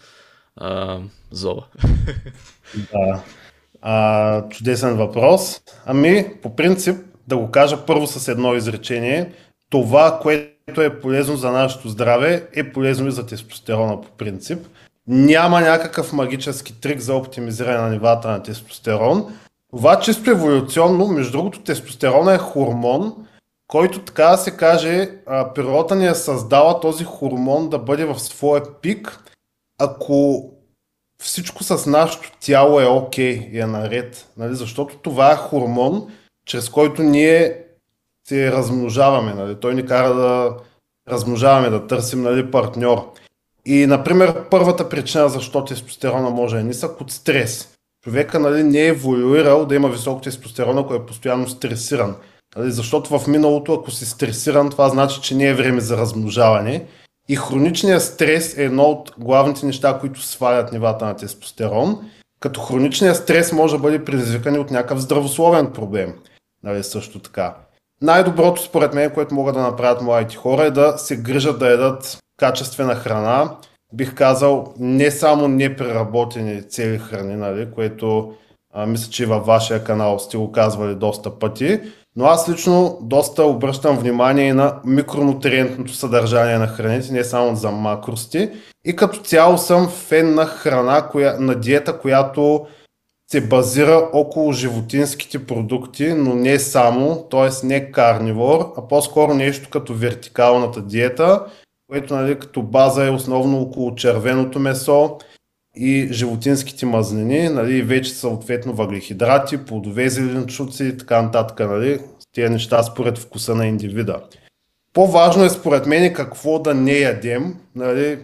S1: а, зола?
S3: Да. А, чудесен въпрос. Ами, по принцип, да го кажа първо с едно изречение. Това, което е полезно за нашето здраве, е полезно и за тестостерона по принцип няма някакъв магически трик за оптимизиране на нивата на тестостерон. Това чисто еволюционно, между другото, тестостерона е хормон, който така да се каже, природата ни е създала този хормон да бъде в своя пик, ако всичко с нашето тяло е окей okay, и е наред. Нали? Защото това е хормон, чрез който ние се размножаваме. Нали? Той ни кара да размножаваме, да търсим нали, партньор. И, например, първата причина защо тестостерона може да е нисък от стрес. Човека нали, не е еволюирал да има висок тестостерон, ако е постоянно стресиран. Нали, защото в миналото, ако си стресиран, това значи, че не е време за размножаване. И хроничният стрес е едно от главните неща, които свалят нивата на тестостерон. Като хроничният стрес може да бъде предизвикан от някакъв здравословен проблем. Нали, също така. Най-доброто според мен, което могат да направят младите хора е да се грижат да едат качествена храна. Бих казал не само непреработени цели храни, нали, което а, мисля, че и във вашия канал сте го казвали доста пъти, но аз лично доста обръщам внимание и на микронутриентното съдържание на храните, не само за макрости. И като цяло съм фен на храна, коя, на диета, която се базира около животинските продукти, но не само, т.е. не карнивор, а по-скоро нещо като вертикалната диета, което нали, като база е основно около червеното месо и животинските мазнини, нали, вече съответно въглехидрати, плодове, зеленчуци и така нататък, нали, тези неща според вкуса на индивида. По-важно е според мен какво да не ядем, нали,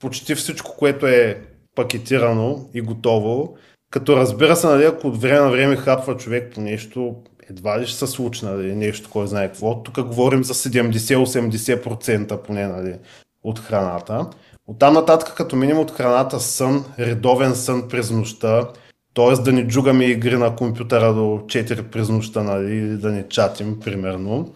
S3: почти всичко, което е пакетирано и готово, като разбира се, нали, ако от време на време хапва човек по нещо, едва ли ще се случи нали, нещо, кой знае какво. Тук говорим за 70-80% поне нали, от храната. Оттам нататък, като минем от храната сън, редовен сън през нощта, т.е. да не джугаме игри на компютъра до 4 през нощта, нали, да не чатим, примерно.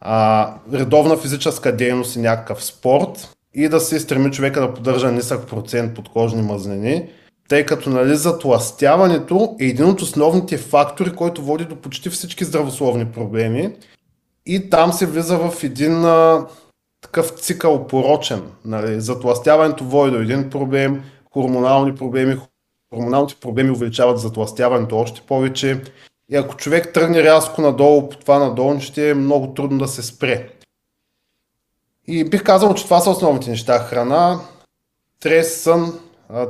S3: А, редовна физическа дейност и някакъв спорт и да се стреми човека да поддържа нисък процент подкожни мазнини, тъй като нали, затластяването е един от основните фактори, който води до почти всички здравословни проблеми и там се влиза в един а, такъв цикъл порочен. Нали. Затластяването води до един проблем, хормонални проблеми, хормоналните проблеми увеличават затластяването още повече и ако човек тръгне рязко надолу по това надолу, ще е много трудно да се спре. И бих казал, че това са основните неща. Храна, стрес, сън,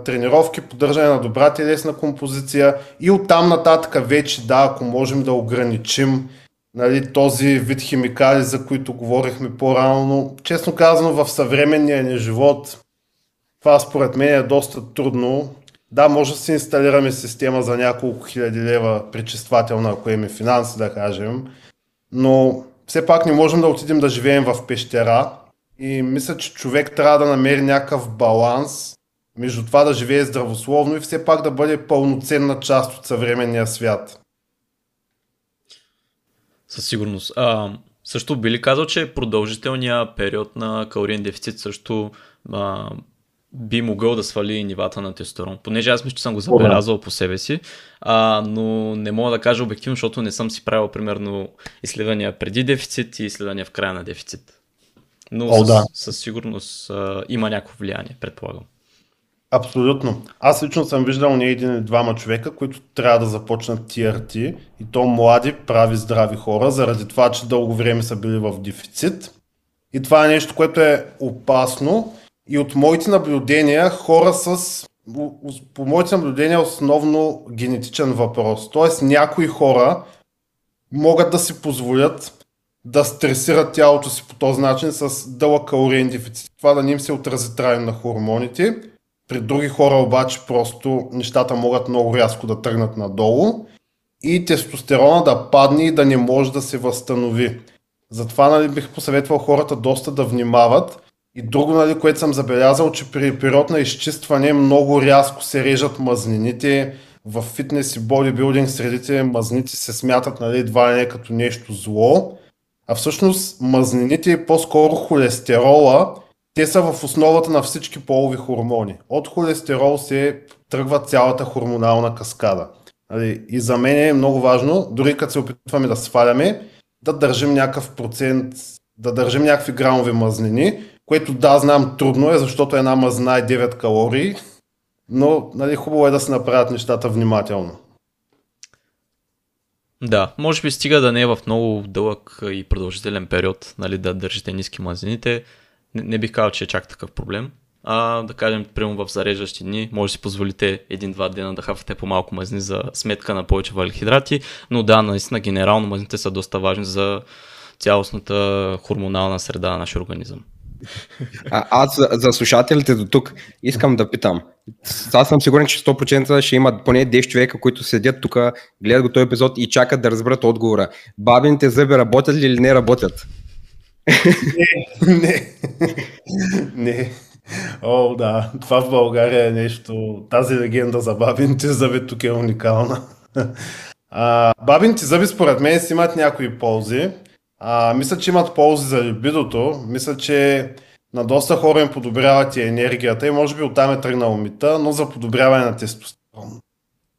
S3: тренировки, поддържане на добра телесна композиция. И оттам нататък вече, да, ако можем да ограничим нали, този вид химикали, за които говорихме по-рано, но честно казано в съвременния ни живот това според мен е доста трудно. Да, може да си инсталираме система за няколко хиляди лева пречиствателна, ако имаме финанси, да кажем, но все пак не можем да отидем да живеем в пещера. И мисля, че човек трябва да намери някакъв баланс между това да живее здравословно и все пак да бъде пълноценна част от съвременния свят.
S1: Със сигурност. А, също би ли казал, че продължителният период на калориен дефицит също а, би могъл да свали нивата на тестостерон. Понеже аз мисля, че съм го забелязал по себе си, а, но не мога да кажа обективно, защото не съм си правил примерно изследвания преди дефицит и изследвания в края на дефицит. Но О, със, да. със сигурност а, има някакво влияние, предполагам.
S3: Абсолютно. Аз лично съм виждал не един или двама човека, които трябва да започнат TRT и то млади, прави, здрави хора, заради това, че дълго време са били в дефицит. И това е нещо, което е опасно. И от моите наблюдения, хора с по моите наблюдения основно генетичен въпрос. Тоест някои хора могат да си позволят да стресират тялото си по този начин с дълъг калориен дефицит. Това да не им се отрази трайно на хормоните при други хора обаче просто нещата могат много рязко да тръгнат надолу и тестостерона да падне и да не може да се възстанови. Затова нали, бих посъветвал хората доста да внимават. И друго, нали, което съм забелязал, че при период на изчистване много рязко се режат мазнините. В фитнес и бодибилдинг средите мазните се смятат нали, едва не като нещо зло. А всъщност мазнините и по-скоро холестерола те са в основата на всички полови хормони. От холестерол се тръгва цялата хормонална каскада. Нали, и за мен е много важно, дори като се опитваме да сваляме, да държим някакъв процент, да държим някакви грамови мазнини, което да, знам трудно е, защото една мазна е 9 калории, но нали, хубаво е да се направят нещата внимателно.
S1: Да, може би стига да не е в много дълъг и продължителен период, нали, да държите ниски мазнините, не, не бих казал, че е чак такъв проблем. А, да кажем, прямо в зареждащи дни, може да си позволите един-два дена да хафате по-малко мазни за сметка на повече валихидрати, но да, наистина генерално мазните са доста важни за цялостната хормонална среда на нашия организъм.
S2: А, аз за, за слушателите до тук искам да питам. Аз съм сигурен, че 100% ще имат поне 10 човека, които седят тук, гледат го този епизод и чакат да разберат отговора. Бабините зъби работят ли или не работят?
S3: Не, не. не. О, да, това в България е нещо, тази легенда за бабините зъби тук е уникална. А, бабините зъби според мен си имат някои ползи. А, мисля, че имат ползи за либидото. Мисля, че на доста хора им подобряват и енергията и може би оттам е тръгнал мита, но за подобряване на тестостерон.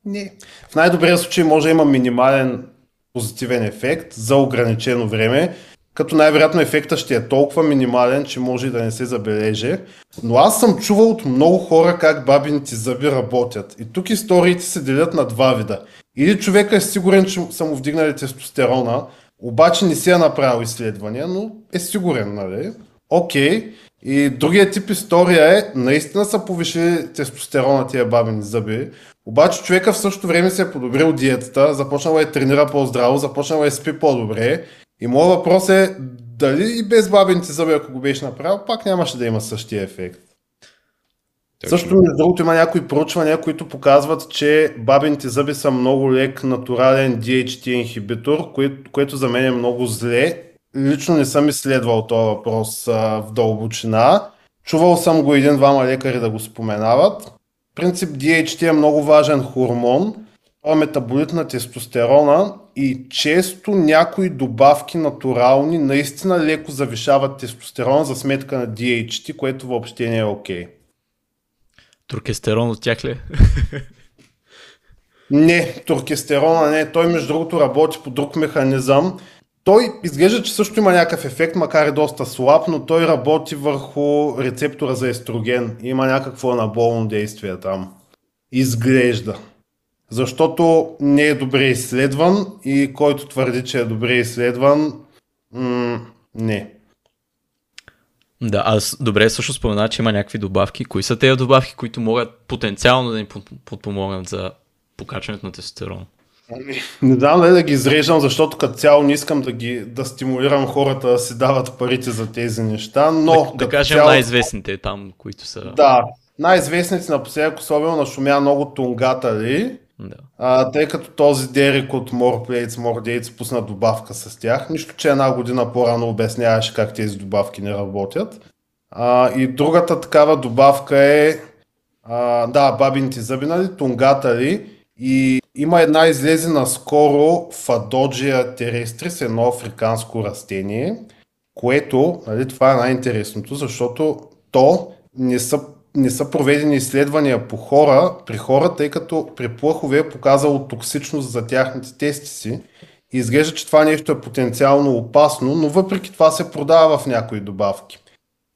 S3: Не. В най-добрия случай може да има минимален позитивен ефект за ограничено време като най-вероятно ефекта ще е толкова минимален, че може и да не се забележи. Но аз съм чувал от много хора как бабините зъби работят. И тук историите се делят на два вида. Или човека е сигурен, че са му вдигнали тестостерона, обаче не си е направил изследвания, но е сигурен, нали? Окей. И другия тип история е, наистина са повишили тестостерона тия бабини зъби, обаче човека в същото време се е подобрил диетата, започнал е тренира по-здраво, започнал е спи по-добре. И моят въпрос е, дали и без бабините зъби, ако го беше направил, пак нямаше да има същия ефект. Точно. Също между другото има някои проучвания, които показват, че бабините зъби са много лек натурален DHT инхибитор, което, което за мен е много зле. Лично не съм изследвал този въпрос а, в дълбочина. Чувал съм го един-двама лекари да го споменават. В принцип DHT е много важен хормон, това е метаболит на тестостерона и често някои добавки натурални наистина леко завишават тестостерона за сметка на DHT, което въобще не е окей. Okay.
S1: Туркестерон от тях ли?
S3: Не, туркестерона не. Той между другото работи по друг механизъм. Той изглежда, че също има някакъв ефект, макар и доста слаб, но той работи върху рецептора за естроген. Има някакво анаболно действие там. Изглежда. Защото не е добре изследван и който твърди, че е добре изследван, м- не.
S1: Да, аз добре също спомена, че има някакви добавки. Кои са тези добавки, които могат потенциално да ни подпомогнат за покачването на тестостерон?
S3: Ами, не дали да ги изреждам, защото като цяло не искам да, ги, да стимулирам хората да си дават парите за тези неща, но...
S1: Да, да кажем цяло... най-известните там, които са...
S3: Да, най-известните напоследък, особено на шумя много тунгата ли,
S1: да.
S3: А, тъй като този Дерек от More Plates, More Dates пусна добавка с тях, нищо, че една година по-рано обясняваше как тези добавки не работят. А, и другата такава добавка е а, да, бабините зъби, нали, тунгата ли, и има една излезе наскоро Фадоджия терестрис, едно африканско растение, което, нали, това е най-интересното, защото то не са не са проведени изследвания по хора, при хора, тъй като при плъхове е показало токсичност за тяхните тести си. И изглежда, че това нещо е потенциално опасно, но въпреки това се продава в някои добавки.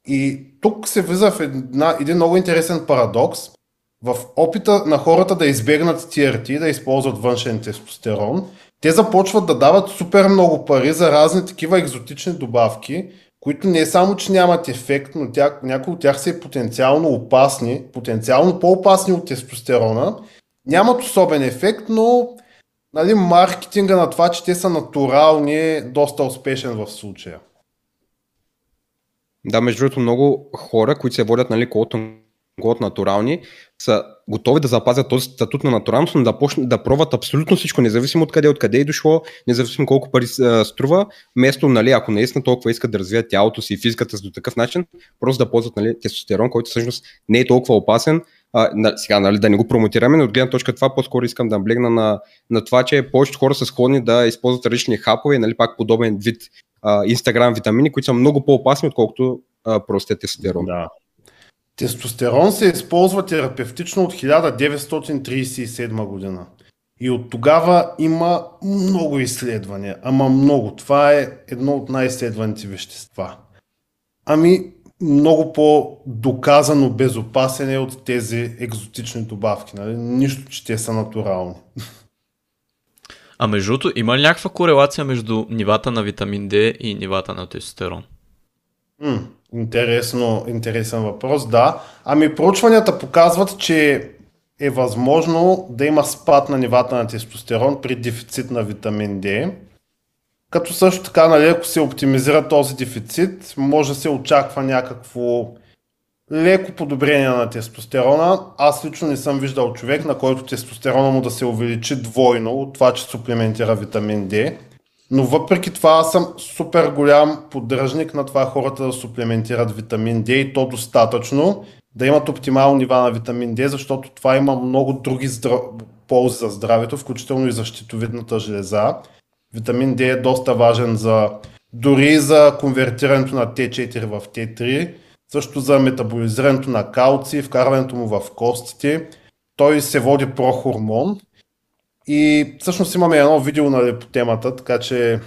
S3: И тук се влиза в една, един много интересен парадокс. В опита на хората да избегнат TRT, да използват външен тестостерон, те започват да дават супер много пари за разни такива екзотични добавки, които не само, че нямат ефект, но тя, някои от тях са и потенциално опасни, потенциално по-опасни от тестостерона, нямат особен ефект, но нали, маркетинга на това, че те са натурални е доста успешен в случая.
S2: Да, между другото, много хора, които се водят нали, от натурални, са готови да запазят този статут на натуралност, но да почнат да пробват абсолютно всичко, независимо от къде, откъде е дошло, независимо колко пари а, струва, вместо, нали, ако наистина толкова искат да развият тялото си и физиката си до такъв начин, просто да ползват нали, тестостерон, който всъщност не е толкова опасен. А, на, сега, нали, да не го промотираме, но от гледна точка това по-скоро искам да блегна на, на това, че повечето хора са склонни да използват различни хапове, нали, пак подобен вид Инстаграм витамини, които са много по-опасни, отколкото а, простия тестостерон.
S3: Да. Тестостерон се използва терапевтично от 1937 година. И от тогава има много изследвания. Ама много. Това е едно от най-изследваните вещества. Ами, много по-доказано безопасен е от тези екзотични добавки. Нали? Нищо, че те са натурални.
S1: А между другото, има ли някаква корелация между нивата на витамин D и нивата на тестостерон?
S3: М, интересно, интересен въпрос, да. Ами проучванията показват, че е възможно да има спад на нивата на тестостерон при дефицит на витамин D. Като също така, нали, ако се оптимизира този дефицит, може да се очаква някакво леко подобрение на тестостерона. Аз лично не съм виждал човек, на който тестостерона му да се увеличи двойно от това, че суплементира витамин D. Но въпреки това аз съм супер голям поддръжник на това хората да суплементират витамин D и то достатъчно, да имат оптимални нива на витамин D, защото това има много други здрав... ползи за здравето, включително и за щитовидната железа. Витамин D е доста важен за дори за конвертирането на T4 в T3, също за метаболизирането на калци, вкарването му в костите. Той се води прохормон и всъщност имаме едно видео нали, по темата, така че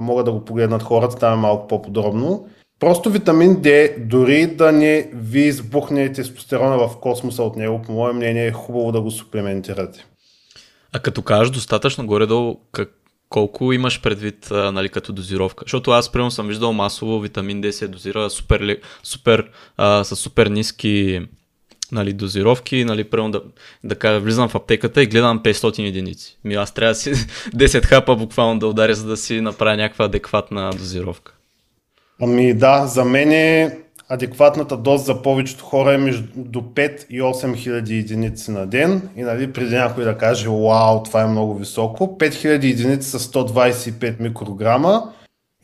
S3: могат да го погледнат хората, там е малко по-подробно. Просто витамин D, дори да не ви избухне тестостерона в космоса от него, по мое мнение е хубаво да го суплементирате.
S1: А като кажеш достатъчно горе-долу, как, колко имаш предвид а, нали, като дозировка? Защото аз примерно съм виждал масово витамин D се дозира супер, супер, а, с супер ниски нали, дозировки, нали, примерно да, да кажа, влизам в аптеката и гледам 500 единици. Ми аз трябва да си 10 хапа буквално да ударя, за да си направя някаква адекватна дозировка.
S3: Ами да, за мен е адекватната доза за повечето хора е между до 5 и 8 хиляди единици на ден. И нали, преди някой да каже, вау, това е много високо, 5 хиляди единици са 125 микрограма.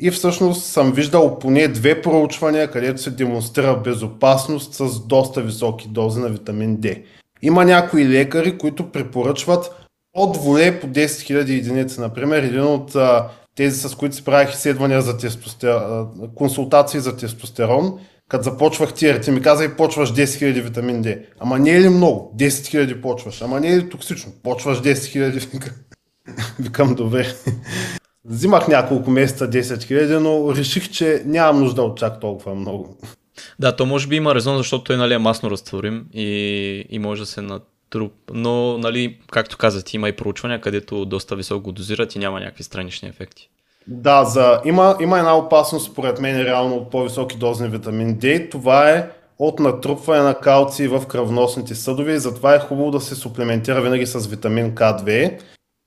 S3: И всъщност съм виждал поне две проучвания, където се демонстрира безопасност с доста високи дози на витамин D. Има някои лекари, които препоръчват от воле по 10 000 единици. Например, един от тези, с които си правих изследвания за тестостерон, консултации за тестостерон, като започвах тиер, ти ми каза и почваш 10 000 витамин D. Ама не е ли много? 10 000 почваш. Ама не е ли токсично? Почваш 10 000. Викам, добре. Взимах няколко месеца 10 000, но реших, че нямам нужда от чак толкова много.
S1: Да, то може би има резон, защото е нали, масно разтворим и, и може да се натруп. Но, нали, както казах, има и проучвания, където доста високо го дозират и няма някакви странични ефекти.
S3: Да, за... има, има една опасност, според мен, реално от по-високи дози витамин D. Това е от натрупване на калци в кръвносните съдове и затова е хубаво да се суплементира винаги с витамин К2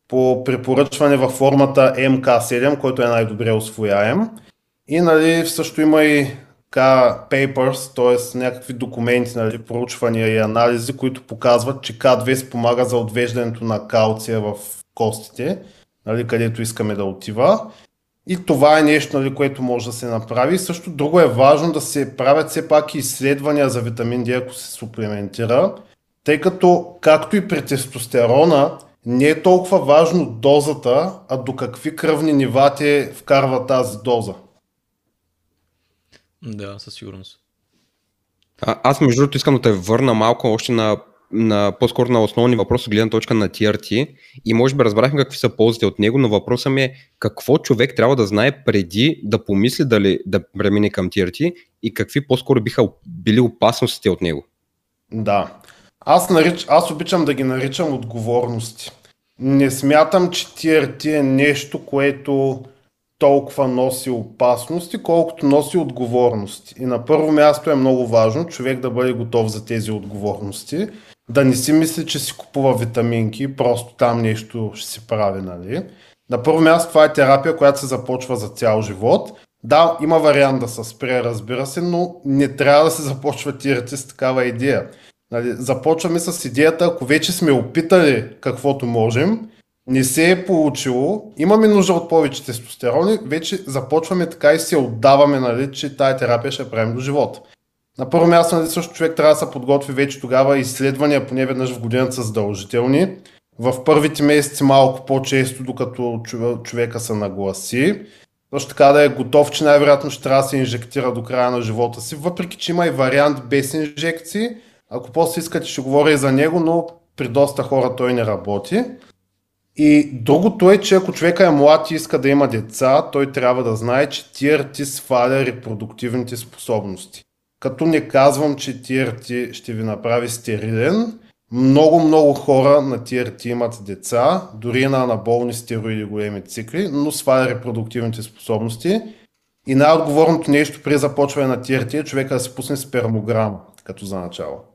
S3: по препоръчване във формата МК7, който е най-добре освояем. И нали, също има и K-Papers, т.е. някакви документи, нали, проучвания и анализи, които показват, че К2 спомага за отвеждането на калция в костите, нали, където искаме да отива. И това е нещо, нали, което може да се направи. Също друго е важно да се правят все пак изследвания за витамин D, ако се суплементира, тъй като както и при тестостерона, не е толкова важно дозата, а до какви кръвни нива те вкарва тази доза.
S1: Да, със сигурност.
S2: А, аз между другото искам да те върна малко още на, на по-скоро на основни въпроси, гледна точка на TRT и може би разбрахме какви са ползите от него, но въпросът ми е какво човек трябва да знае преди да помисли дали да премине към TRT и какви по-скоро биха били опасностите от него.
S3: Да. Аз, нарич, аз обичам да ги наричам отговорности. Не смятам, че TRT е нещо, което толкова носи опасности, колкото носи отговорности. И на първо място е много важно човек да бъде готов за тези отговорности, да не си мисли, че си купува витаминки, просто там нещо ще си прави, нали? На първо място това е терапия, която се започва за цял живот. Да, има вариант да се спре, разбира се, но не трябва да се започва тирати с такава идея. Нали, започваме с идеята, ако вече сме опитали каквото можем, не се е получило, имаме нужда от повече тестостерони, вече започваме така и се отдаваме, нали, че тая терапия ще правим до живота. На първо място, нали, също човек трябва да се подготви вече тогава изследвания поне веднъж в годината са задължителни. В първите месеци малко по-често, докато човека се нагласи. Също така да е готов, че най-вероятно ще трябва да се инжектира до края на живота си, въпреки че има и вариант без инжекции, ако после искате, ще говоря и за него, но при доста хора той не работи. И другото е, че ако човека е млад и иска да има деца, той трябва да знае, че TRT сваля репродуктивните способности. Като не казвам, че TRT ще ви направи стерилен, много, много хора на TRT имат деца, дори на анаболни стероиди големи цикли, но сваля репродуктивните способности. И най-отговорното нещо при започване на TRT е човека да се пусне спермограма, като за начало.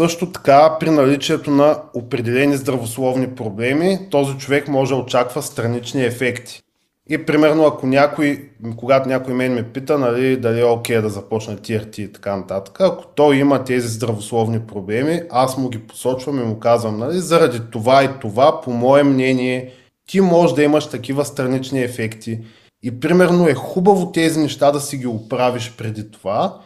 S3: Също така, при наличието на определени здравословни проблеми, този човек може да очаква странични ефекти. И примерно, ако някой, когато някой мен ме пита, нали, дали е окей okay да започне TRT и така нататък, ако той има тези здравословни проблеми, аз му ги посочвам и му казвам, нали, заради това и това, по мое мнение, ти можеш да имаш такива странични ефекти. И примерно е хубаво тези неща да си ги оправиш преди това,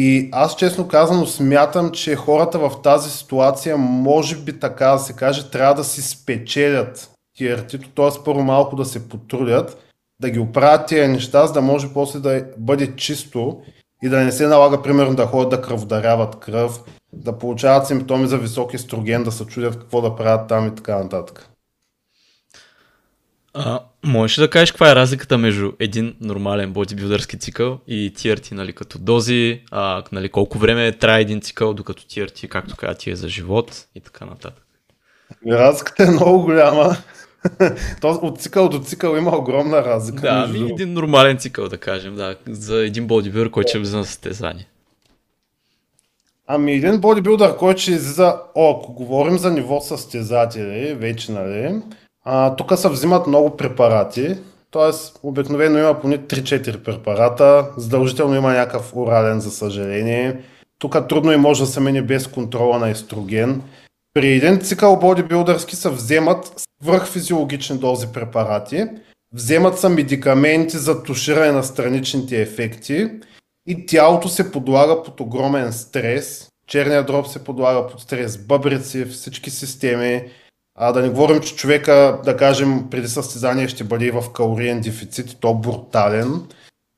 S3: и аз честно казано смятам, че хората в тази ситуация, може би така да се каже, трябва да си спечелят TRT-то, т.е. първо малко да се потрудят, да ги оправят тези неща, за да може после да бъде чисто и да не се налага, примерно, да ходят да кръводаряват кръв, да получават симптоми за висок естроген, да се чудят какво да правят там и така нататък.
S1: А, можеш ли да кажеш каква е разликата между един нормален бодибилдърски цикъл и TRT, нали, като дози, а, нали, колко време трае един цикъл, докато TRT, както каза, ти е за живот и така нататък?
S3: Разликата е много голяма. от цикъл до цикъл има огромна разлика.
S1: Да, ами един нормален цикъл, да кажем, да, за един бодибилдър, който ще влиза на състезание.
S3: Ами един бодибилдър, който ще излиза, о, ако говорим за ниво състезатели, вече, нали, тук се взимат много препарати, т.е. обикновено има поне 3-4 препарата, задължително има някакъв орален, за съжаление. Тук трудно и може да се мени без контрола на естроген. При един цикъл бодибилдърски се вземат свръхфизиологични дози препарати, вземат се медикаменти за туширане на страничните ефекти и тялото се подлага под огромен стрес. Черният дроб се подлага под стрес, бъбрици, всички системи. А да не говорим, че човека, да кажем, преди състезание ще бъде в калориен дефицит, то брутален.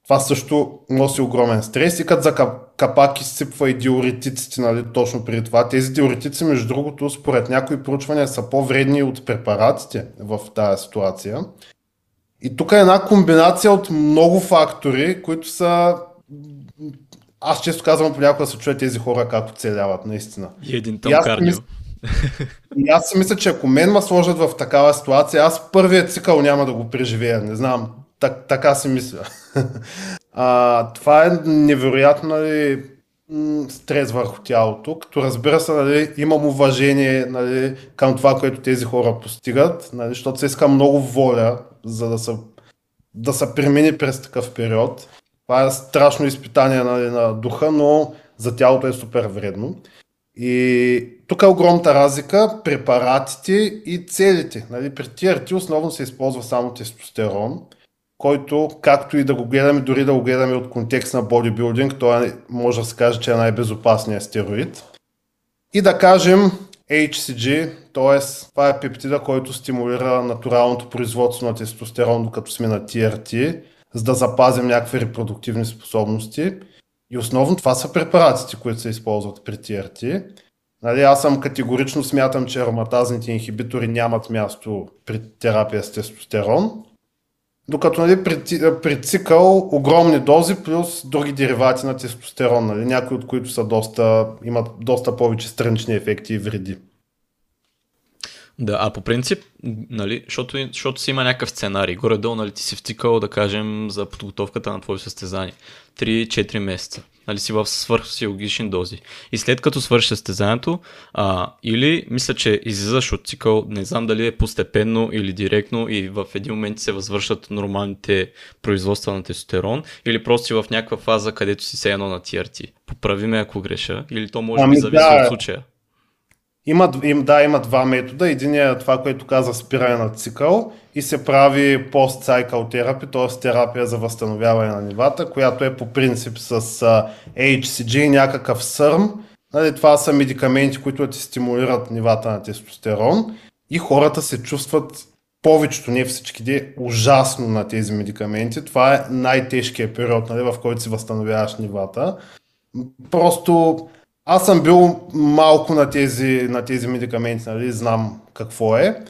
S3: Това също носи огромен стрес и като за капак изсипва и диуретиците, нали, точно преди това. Тези диуретици, между другото, според някои проучвания са по-вредни от препаратите в тази ситуация. И тук е една комбинация от много фактори, които са аз често казвам понякога се чуят тези хора как оцеляват, наистина.
S1: И един тъм кардио.
S3: И аз си мисля, че ако мен ме сложат в такава ситуация, аз първият цикъл няма да го преживея. Не знам, так, така си мисля. а, това е невероятно нали, стрес върху тялото, като разбира се, нали, имам уважение нали, към това, което тези хора постигат, нали, защото се иска много воля, за да се, да се премини през такъв период. Това е страшно изпитание нали, на духа, но за тялото е супер вредно. И тук е огромната разлика препаратите и целите. Нали, при TRT основно се използва само тестостерон, който, както и да го гледаме, дори да го гледаме от контекст на бодибилдинг, той е, може да се каже, че е най-безопасният стероид. И да кажем HCG, т.е. това е пептида, който стимулира натуралното производство на тестостерон, докато сме на TRT за да запазим някакви репродуктивни способности. И основно това са препаратите, които се използват при TRT. Нали, аз съм категорично смятам, че ароматазните инхибитори нямат място при терапия с тестостерон. Докато нали, при, при цикъл огромни дози плюс други деривати на тестостерон, нали, някои от които са доста, имат доста повече странични ефекти и вреди.
S1: Да, а по принцип, нали, защото, защото си има някакъв сценарий, горе-долу нали, ти си втикал, да кажем, за подготовката на твое състезание. 3-4 месеца. Нали, си в свърхфизиологични дози. И след като свършиш състезанието, а, или мисля, че излизаш от цикъл, не знам дали е постепенно или директно и в един момент се възвършат нормалните производства на тестостерон, или просто си в някаква фаза, където си се едно на TRT. Поправи ме ако греша, или то може ами, би зависи да. от случая.
S3: Има, им, да, има два метода. Единият е това, което каза спиране на цикъл и се прави пост-сайкъл терапия, т.е. терапия за възстановяване на нивата, която е по принцип с HCG някакъв сърм. Нали, това са медикаменти, които ти стимулират нивата на тестостерон и хората се чувстват повечето, не всички, ужасно на тези медикаменти. Това е най-тежкият период, нали, в който си възстановяваш нивата. Просто аз съм бил малко на тези, на тези медикаменти, нали, знам какво е.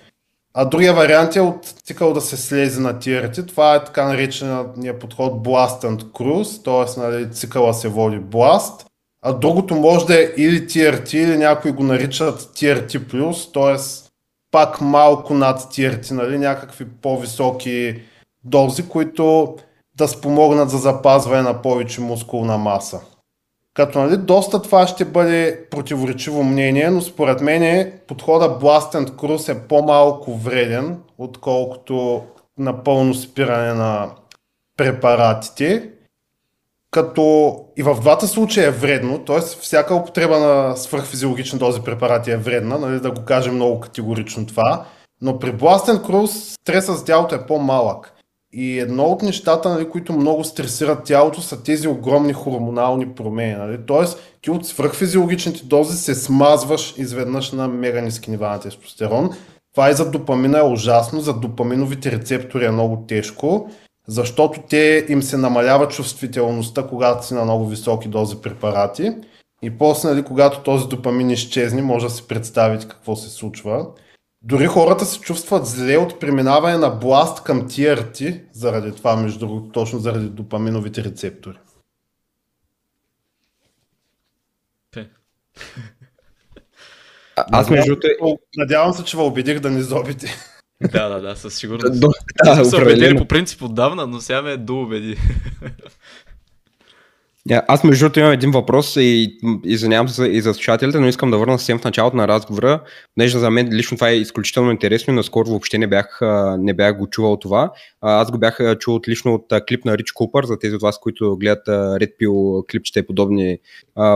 S3: А другия вариант е от цикъл да се слезе на тирите. Това е така наречения подход Blast and Cruise, т.е. Нали, цикъла се води Blast. А другото може да е или TRT, или някои го наричат TRT+, т.е. пак малко над TRT, нали, някакви по-високи дози, които да спомогнат за запазване на повече мускулна маса. Като нали, доста това ще бъде противоречиво мнение, но според мен подхода Blast and Cruise е по-малко вреден, отколкото напълно спиране на препаратите. Като и в двата случая е вредно, т.е. всяка употреба на свърхфизиологични дози препарати е вредна, нали, да го кажем много категорично това, но при Blast and Cruise стресът с тялото е по-малък. И едно от нещата, нали, които много стресират тялото, са тези огромни хормонални промени. Нали? Тоест, ти от свръхфизиологичните дози се смазваш изведнъж на мега ниски нива на тестостерон. Това и за допамина е ужасно, за допаминовите рецептори е много тежко, защото те им се намалява чувствителността, когато си на много високи дози препарати. И после, нали, когато този допамин изчезне, може да си представите какво се случва. Дори хората се чувстват зле от преминаване на бласт към TRT, заради това, между другото, точно заради допаминовите рецептори.
S2: А, аз между.
S3: Надявам се, че ви убедих да не зобите.
S1: Да, да, да, със сигурност.
S2: До- да,
S1: Са убедили по принцип отдавна, но сега ме доубеди.
S2: Я, Аз между другото имам един въпрос и извинявам се и за слушателите, но искам да върна съвсем в началото на разговора, понеже за мен лично това е изключително интересно и наскоро въобще не бях, не бях го чувал това. Аз го бях чул от, лично от клип на Рич Купър, за тези от вас, които гледат Red Pill клипчета и подобни,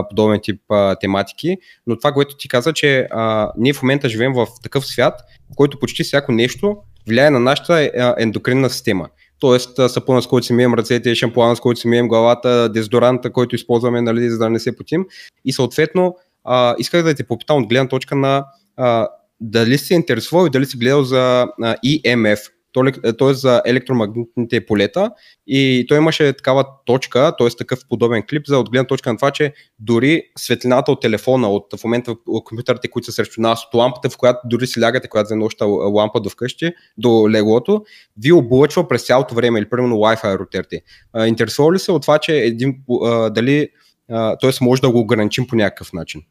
S2: подобен тип тематики. Но това, което ти каза, че ние в момента живеем в такъв свят, в който почти всяко нещо влияе на нашата ендокринна система. Тоест сапуна, с който си мием ръцете, шампуана, с който си мием главата, дезодоранта, който използваме, нали, за да не се потим. И съответно, а, исках да те попитам от гледна точка на а, дали си интересувал и дали си гледал за а, EMF, т.е. за електромагнитните полета и той имаше такава точка, т.е. такъв подобен клип за от гледна точка на това, че дори светлината от телефона, от в момента от компютърите, които са срещу нас, от лампата, в която дори си лягате, която за нощта лампа до вкъщи, до леглото, ви облъчва през цялото време или примерно Wi-Fi рутерите. Интересува ли се от това, че един, дали, т.е. може да го ограничим по някакъв начин?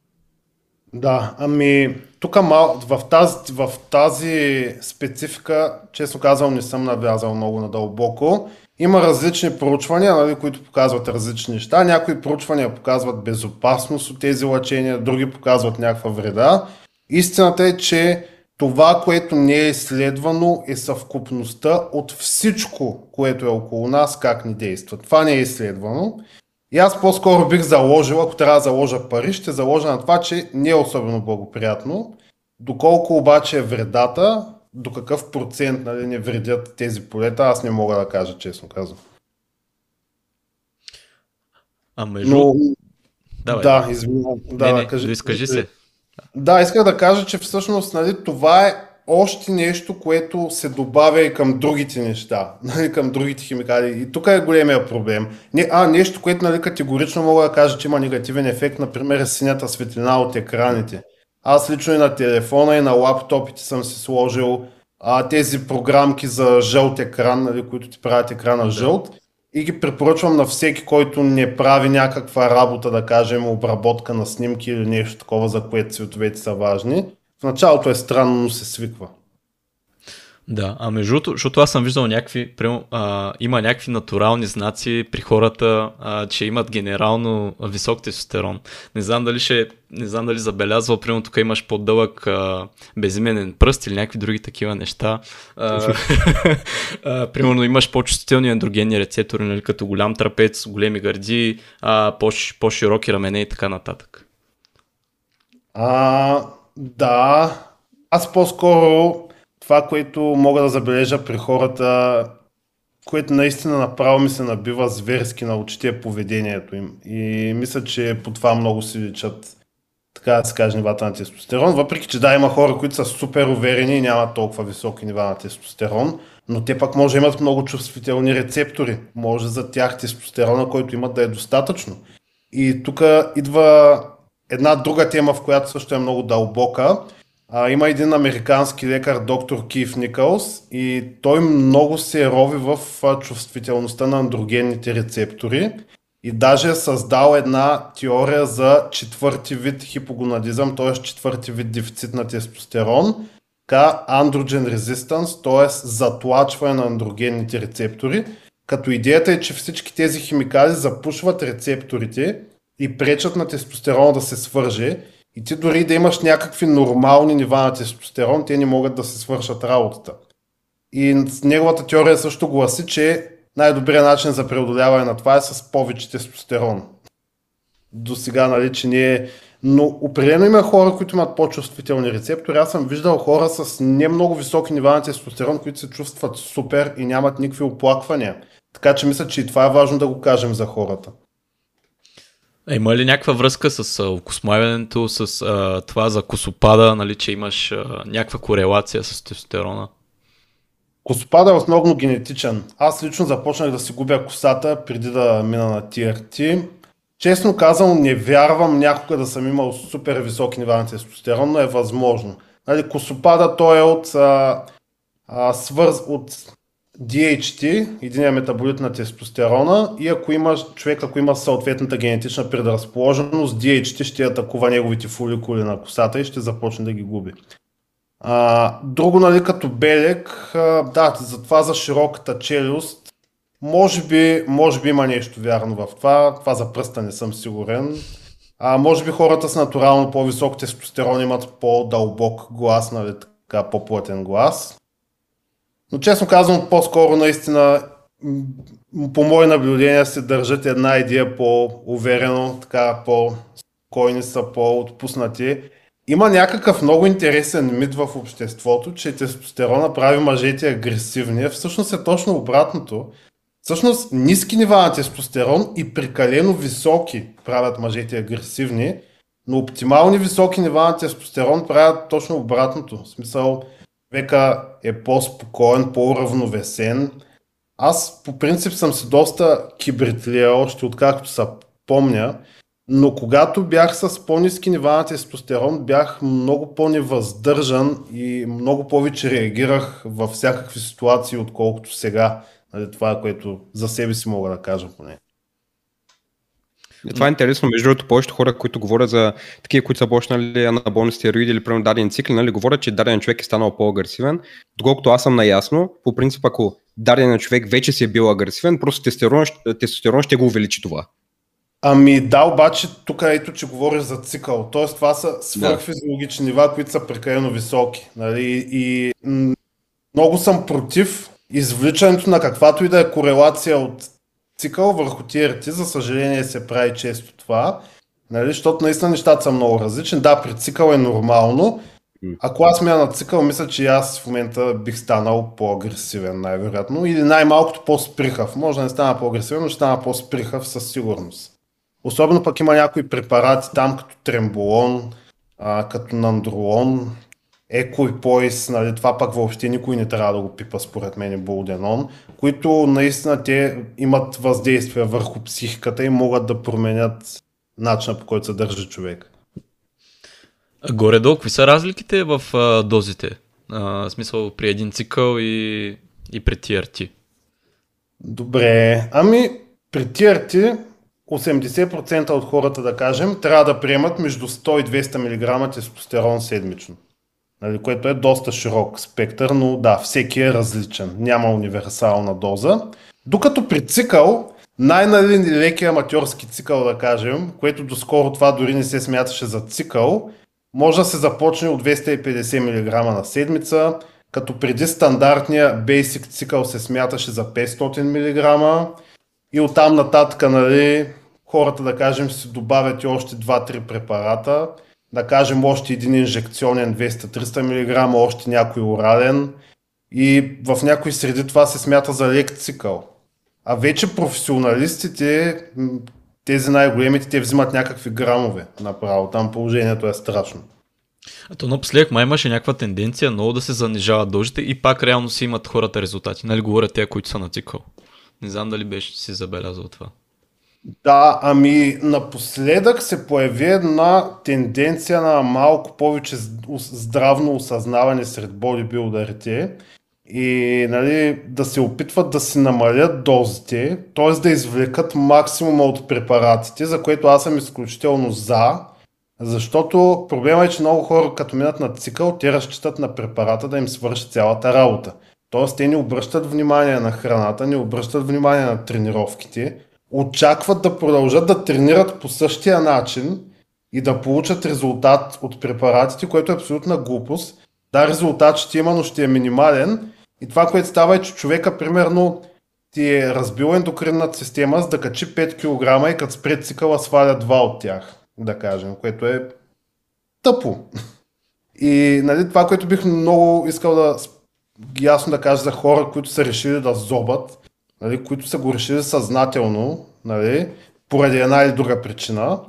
S3: Да, ами тук мал, в, тази, в тази специфика, честно казвам, не съм навлязал много надълбоко. Има различни проучвания, нали, които показват различни неща. Някои проучвания показват безопасност от тези лъчения, други показват някаква вреда. Истината е, че това, което не е изследвано, е съвкупността от всичко, което е около нас, как ни действа. Това не е изследвано. И аз по-скоро бих заложил, ако трябва да заложа пари, ще заложа на това, че не е особено благоприятно. Доколко обаче е вредата, до какъв процент нали, не вредят тези полета, аз не мога да кажа, честно казвам.
S1: А между...
S3: Но,
S1: Давай.
S3: да, извинявам. Да,
S1: не, не,
S3: кажи.
S1: изкажи се.
S3: Да, исках да кажа, че всъщност нали, това е още нещо, което се добавя и към другите неща, нали, към другите химикали. И тук е големия проблем. Не, а, нещо, което нали, категорично мога да кажа, че има негативен ефект, например, е синята светлина от екраните. Аз лично и на телефона, и на лаптопите съм си сложил а, тези програмки за жълт екран, нали, които ти правят екрана жълт. И ги препоръчвам на всеки, който не прави някаква работа, да кажем, обработка на снимки или нещо такова, за което цветовете са важни. В началото е странно, но се свиква.
S1: Да, а между другото, защото аз съм виждал някакви, прямо, а, има някакви натурални знаци при хората, а, че имат генерално висок тестостерон. Не знам дали ще, не знам дали забелязвал, примерно тук имаш по-дълъг а, безименен пръст или някакви други такива неща. А, а, примерно имаш по-чувствителни андрогенни рецептори, нали, като голям трапец, големи гърди, а, по- по-широки рамене и така нататък.
S3: А, да, аз по-скоро това, което мога да забележа при хората, което наистина направо ми се набива зверски на очите е поведението им. И мисля, че по това много си личат, така да се каже, нивата на тестостерон. Въпреки, че да, има хора, които са супер уверени и нямат толкова високи нива на тестостерон, но те пак може да имат много чувствителни рецептори. Може за тях тестостерона, който имат да е достатъчно. И тук идва една друга тема, в която също е много дълбока. А, има един американски лекар, доктор Киф Никълс, и той много се рови в чувствителността на андрогенните рецептори и даже е създал една теория за четвърти вид хипогонадизъм, т.е. четвърти вид дефицит на тестостерон, така Androgen Resistance, т.е. затлачване на андрогенните рецептори, като идеята е, че всички тези химикали запушват рецепторите и пречат на тестостерона да се свърже и ти дори да имаш някакви нормални нива на тестостерон, те не могат да се свършат работата. И неговата теория също гласи, че най-добрият начин за преодоляване на това е с повече тестостерон. До сега, нали, че не е... Но определено има хора, които имат по-чувствителни рецептори. Аз съм виждал хора с не много високи нива на тестостерон, които се чувстват супер и нямат никакви оплаквания. Така че мисля, че и това е важно да го кажем за хората.
S1: А има ли някаква връзка с окосмавянето, с а, това за косопада, нали, че имаш а, някаква корелация с тестостерона?
S3: Косопада е основно генетичен. Аз лично започнах да си губя косата преди да мина на TRT. Честно казвам, не вярвам някога да съм имал супер високи нива на тестостерон, но е възможно. Нали, косопада той е от, а, а, свърз, от DHT, единия метаболит на тестостерона и ако има, човек ако има съответната генетична предразположеност, DHT ще атакува неговите фоликули на косата и ще започне да ги губи. А, друго, нали, като белек, а, да, за това за широката челюст, може би, може би има нещо вярно в това, това за пръста не съм сигурен. А, може би хората с натурално по-висок тестостерон имат по-дълбок глас, нали, така по-плътен глас. Но честно казвам, по-скоро наистина по мои наблюдения се държат една идея по-уверено, така по-спокойни са, по-отпуснати. Има някакъв много интересен мит в обществото, че тестостерона прави мъжете агресивни. Всъщност е точно обратното. Всъщност ниски нива на тестостерон и прекалено високи правят мъжете агресивни, но оптимални високи нива на тестостерон правят точно обратното. В смисъл, човека е по-спокоен, по-равновесен. Аз по принцип съм си доста кибритлия, още откакто се помня, но когато бях с по-низки нива на тестостерон, бях много по-невъздържан и много повече реагирах във всякакви ситуации, отколкото сега. Нали, това е което за себе си мога да кажа поне.
S2: Това е интересно, между другото, повечето хора, които говорят за такива, които са почнали анаболни стероиди или примерно дадени цикли, нали, говорят, че даден човек е станал по-агресивен. Доколкото аз съм наясно, по принцип, ако даден човек вече си е бил агресивен, просто тестостерон, тестостерон ще го увеличи това.
S3: Ами да, обаче тук ето, че говориш за цикъл. Тоест това са свърхфизиологични нива, които са прекалено високи. Нали? И много съм против извличането на каквато и да е корелация от цикъл върху TRT, за съжаление се прави често това, нали, защото наистина нещата са много различни. Да, при цикъл е нормално. Ако аз мя на цикъл, мисля, че аз в момента бих станал по-агресивен, най-вероятно. Или най-малкото по-сприхав. Може да не стана по-агресивен, но ще стана по-сприхав със сигурност. Особено пък има някои препарати там, като тремболон, а, като нандролон, Еко и Поис, нали, това пък въобще никой не трябва да го пипа според мен Болденон, които наистина те имат въздействие върху психиката и могат да променят начина по който се държи човек.
S1: Горе-долу, какви са разликите в а, дозите? А, смисъл при един цикъл и, и при TRT?
S3: Добре, ами при TRT 80% от хората, да кажем, трябва да приемат между 100 и 200 мг тестостерон седмично нали, което е доста широк спектър, но да, всеки е различен. Няма универсална доза. Докато при цикъл, най-лекия аматьорски цикъл, да кажем, което доскоро това дори не се смяташе за цикъл, може да се започне от 250 мг на седмица, като преди стандартния basic цикъл се смяташе за 500 мг и оттам нататък, нали, хората, да кажем, си добавят и още 2-3 препарата да кажем още един инжекционен 200-300 мг, още някой орален и в някои среди това се смята за лек цикъл. А вече професионалистите, тези най-големите, те взимат някакви грамове направо. Там положението е страшно.
S1: А то напоследък май имаше някаква тенденция много да се занижават дължите и пак реално си имат хората резултати. Нали говорят те, които са на цикъл. Не знам дали беше си забелязал това.
S3: Да, ами напоследък се появи една тенденция на малко повече здравно осъзнаване сред бодибилдерите и нали, да се опитват да си намалят дозите, т.е. да извлекат максимума от препаратите, за което аз съм изключително за, защото проблема е, че много хора като минат на цикъл, те разчитат на препарата да им свърши цялата работа. Тоест те не обръщат внимание на храната, не обръщат внимание на тренировките, очакват да продължат да тренират по същия начин и да получат резултат от препаратите, което е абсолютна глупост. Да, резултат ще има, но ще е минимален. И това, което става е, че човека, примерно, ти е разбил ендокринната система, за да качи 5 кг и като спре цикъла сваля 2 от тях, да кажем, което е тъпо. И нали, това, което бих много искал да ясно да кажа за хора, които са решили да зобат, нали, които са го решили съзнателно, нали, поради една или друга причина,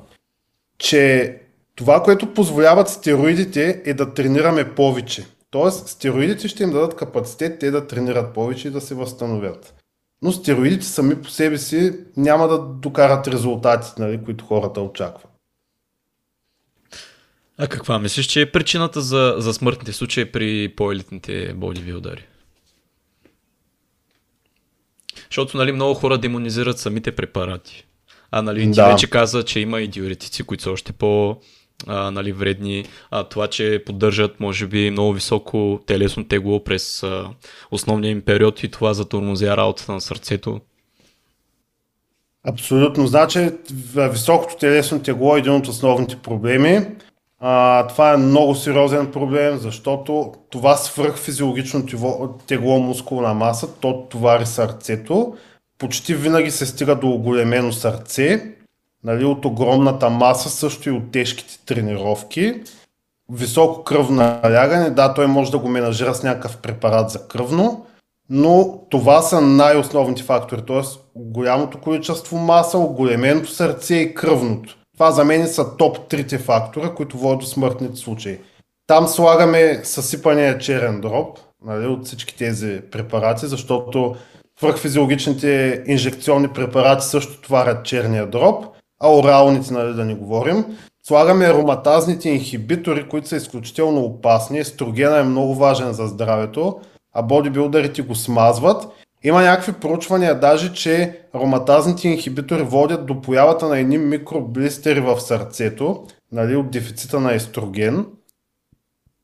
S3: че това, което позволяват стероидите е да тренираме повече. Тоест, стероидите ще им дадат капацитет те да тренират повече и да се възстановят. Но стероидите сами по себе си няма да докарат резултатите, нали, които хората очакват.
S1: А каква мислиш, че е причината за, за смъртните случаи при по-елитните бодибилдъри? Защото нали, много хора демонизират самите препарати. А нали, ти
S3: Да.
S1: вече каза, че има и диуретици, които са още по а, нали, вредни. А, това, че поддържат, може би, много високо телесно тегло през а, основния им период и това затормозя работата на сърцето.
S3: Абсолютно. Значи, високото телесно тегло е един от основните проблеми. А, това е много сериозен проблем, защото това свръхфизиологично тегло, тегло мускулна маса, то товари сърцето. Почти винаги се стига до оголемено сърце, нали, от огромната маса, също и от тежките тренировки. Високо кръвно налягане, да, той може да го менажира с някакъв препарат за кръвно, но това са най-основните фактори, т.е. голямото количество маса, оголеменото сърце и кръвното. Това за мен са топ трите фактора, които водят до смъртните случаи. Там слагаме съсипания черен дроб нали, от всички тези препарати, защото свръхфизиологичните инжекционни препарати също товарят черния дроб, а оралните, нали, да не говорим. Слагаме ароматазните инхибитори, които са изключително опасни. Естрогена е много важен за здравето, а бодибилдерите го смазват. Има някакви проучвания даже, че ароматазните инхибитори водят до появата на едни микроблистери в сърцето, нали, от дефицита на естроген.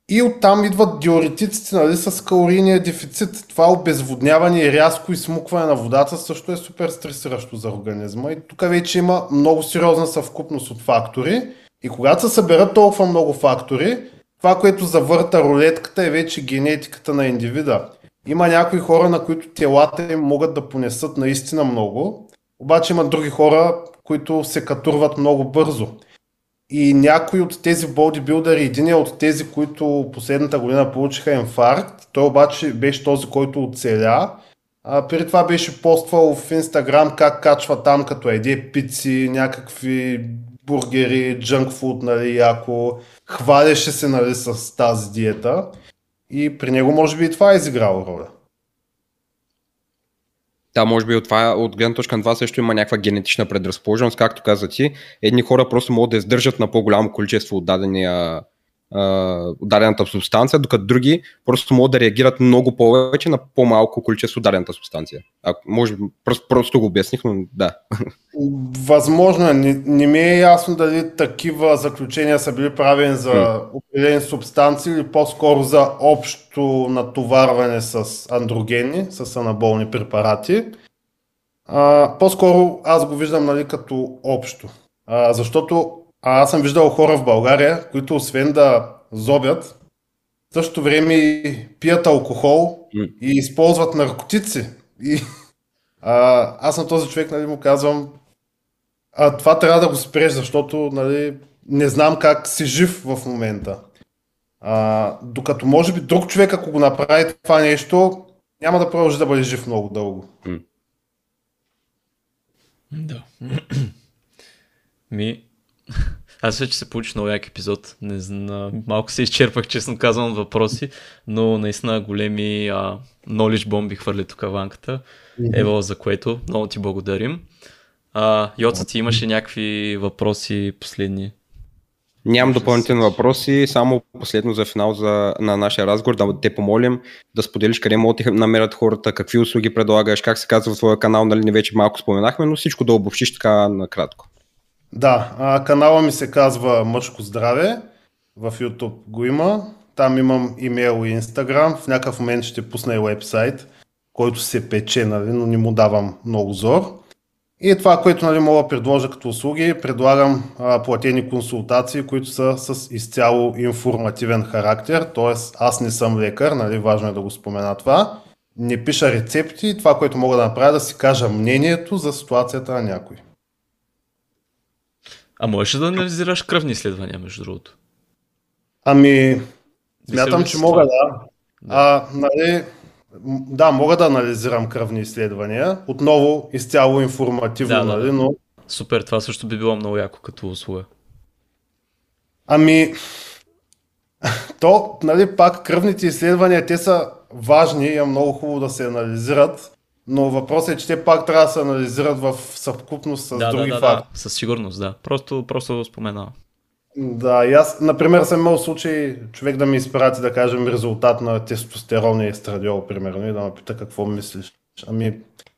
S3: И оттам идват диуретиците нали, с калорийния дефицит. Това обезводняване и рязко изсмукване на водата също е супер стресиращо за организма. И тук вече има много сериозна съвкупност от фактори. И когато се съберат толкова много фактори, това, което завърта рулетката е вече генетиката на индивида. Има някои хора, на които телата им могат да понесат наистина много, обаче има други хора, които се катурват много бързо. И някои от тези бодибилдъри, един е от тези, които последната година получиха инфаркт, той обаче беше този, който оцеля. А, преди това беше поствал в Инстаграм как качва там, като еде пици, някакви бургери, джанкфуд, нали, яко. Хвалеше се, нали, с тази диета. И при него може би и това е изиграло роля.
S2: Да, може би от, това, от гледна точка на това също има някаква генетична предразположеност, както каза ти. Едни хора просто могат да издържат на по-голямо количество от дадения, дадената субстанция, докато други просто могат да реагират много повече на по-малко количество дадената субстанция. А, може просто, просто го обясних, но да.
S3: Възможно е. Не, не ми е ясно дали такива заключения са били правени за определени субстанции или по-скоро за общо натоварване с андрогени, с анаболни препарати. А, по-скоро аз го виждам нали, като общо. А, защото аз съм виждал хора в България, които освен да зобят, в същото време пият алкохол и използват наркотици. И, а, аз на този човек нали, му казвам, а, това трябва да го спреш, защото нали, не знам как си жив в момента. А, докато може би друг човек, ако го направи това нещо, няма да продължи да бъде жив много дълго.
S1: Да. Ми, аз вече се получи много як епизод. Не знам, малко се изчерпах, честно казвам, въпроси, но наистина големи а, knowledge бомби хвърли тук ванката. Ево, за което много ти благодарим. А, Йоца, ти имаше някакви въпроси последни?
S2: Нямам допълнителни въпроси, само последно за финал за, на нашия разговор, да те помолим да споделиш къде могат да намерят хората, какви услуги предлагаш, как се казва в твоя канал, нали не вече малко споменахме, но всичко да обобщиш така накратко.
S3: Да, а, канала ми се казва Мъжко здраве. В YouTube го има. Там имам имейл и инстаграм. В някакъв момент ще пусна и вебсайт, който се пече, нали, но не му давам много зор. И това, което нали, мога да предложа като услуги, предлагам а, платени консултации, които са с изцяло информативен характер, т.е. аз не съм лекар, нали, важно е да го спомена това. Не пиша рецепти, това, което мога да направя, да си кажа мнението за ситуацията на някой.
S1: А можеш да анализираш кръвни изследвания, между другото?
S3: Ами, смятам, че мога
S1: това?
S3: да. А, нали, да, мога да анализирам кръвни изследвания. Отново изцяло информативно,
S1: Да, да,
S3: нали,
S1: да.
S3: но
S1: Супер, това също би било много яко като услуга.
S3: Ами, то, нали, пак кръвните изследвания, те са важни и е много хубаво да се анализират, но въпросът е, че те пак трябва да се анализират в съвкупност с
S1: да,
S3: други
S1: да, да,
S3: факти.
S1: да, със сигурност, да. Просто, просто го споменавам.
S3: Да, и аз, например, съм имал случай човек да ми изпрати, да кажем, резултат на тестостерон и естрадиол, примерно, и да ме пита какво мислиш. Ами,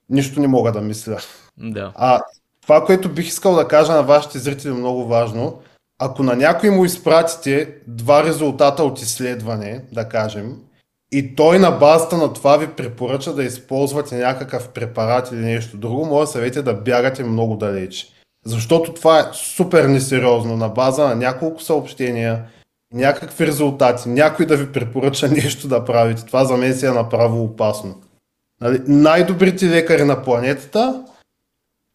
S3: нищо не мога да мисля.
S1: Да.
S3: А това, което бих искал да кажа на вашите зрители, е много важно. Ако на някой му изпратите два резултата от изследване, да кажем, и той на базата на това ви препоръча да използвате някакъв препарат или нещо друго, може да съвете да бягате много далеч. Защото това е супер несериозно на база на няколко съобщения, някакви резултати, някой да ви препоръча нещо да правите. Това за мен си е направо опасно. Нали? Най-добрите лекари на планетата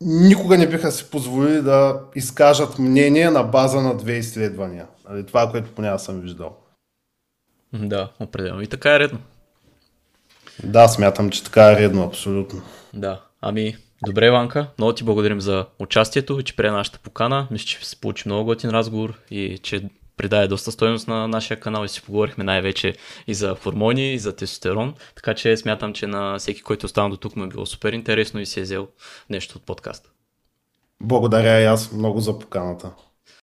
S3: никога не биха си позволили да изкажат мнение на база на две изследвания. Нали? Това, което поне съм виждал.
S1: Да, определено. И така е редно.
S3: Да, смятам, че така е редно, абсолютно.
S1: Да. Ами, добре, Ванка. Много ти благодарим за участието и че прие нашата покана. Мисля, че се получи много готин разговор и че придаде доста стоеност на нашия канал и си поговорихме най-вече и за хормони, и за тестостерон. Така че смятам, че на всеки, който остана до тук му е било супер интересно и си е взел нещо от подкаста.
S3: Благодаря и аз много за поканата.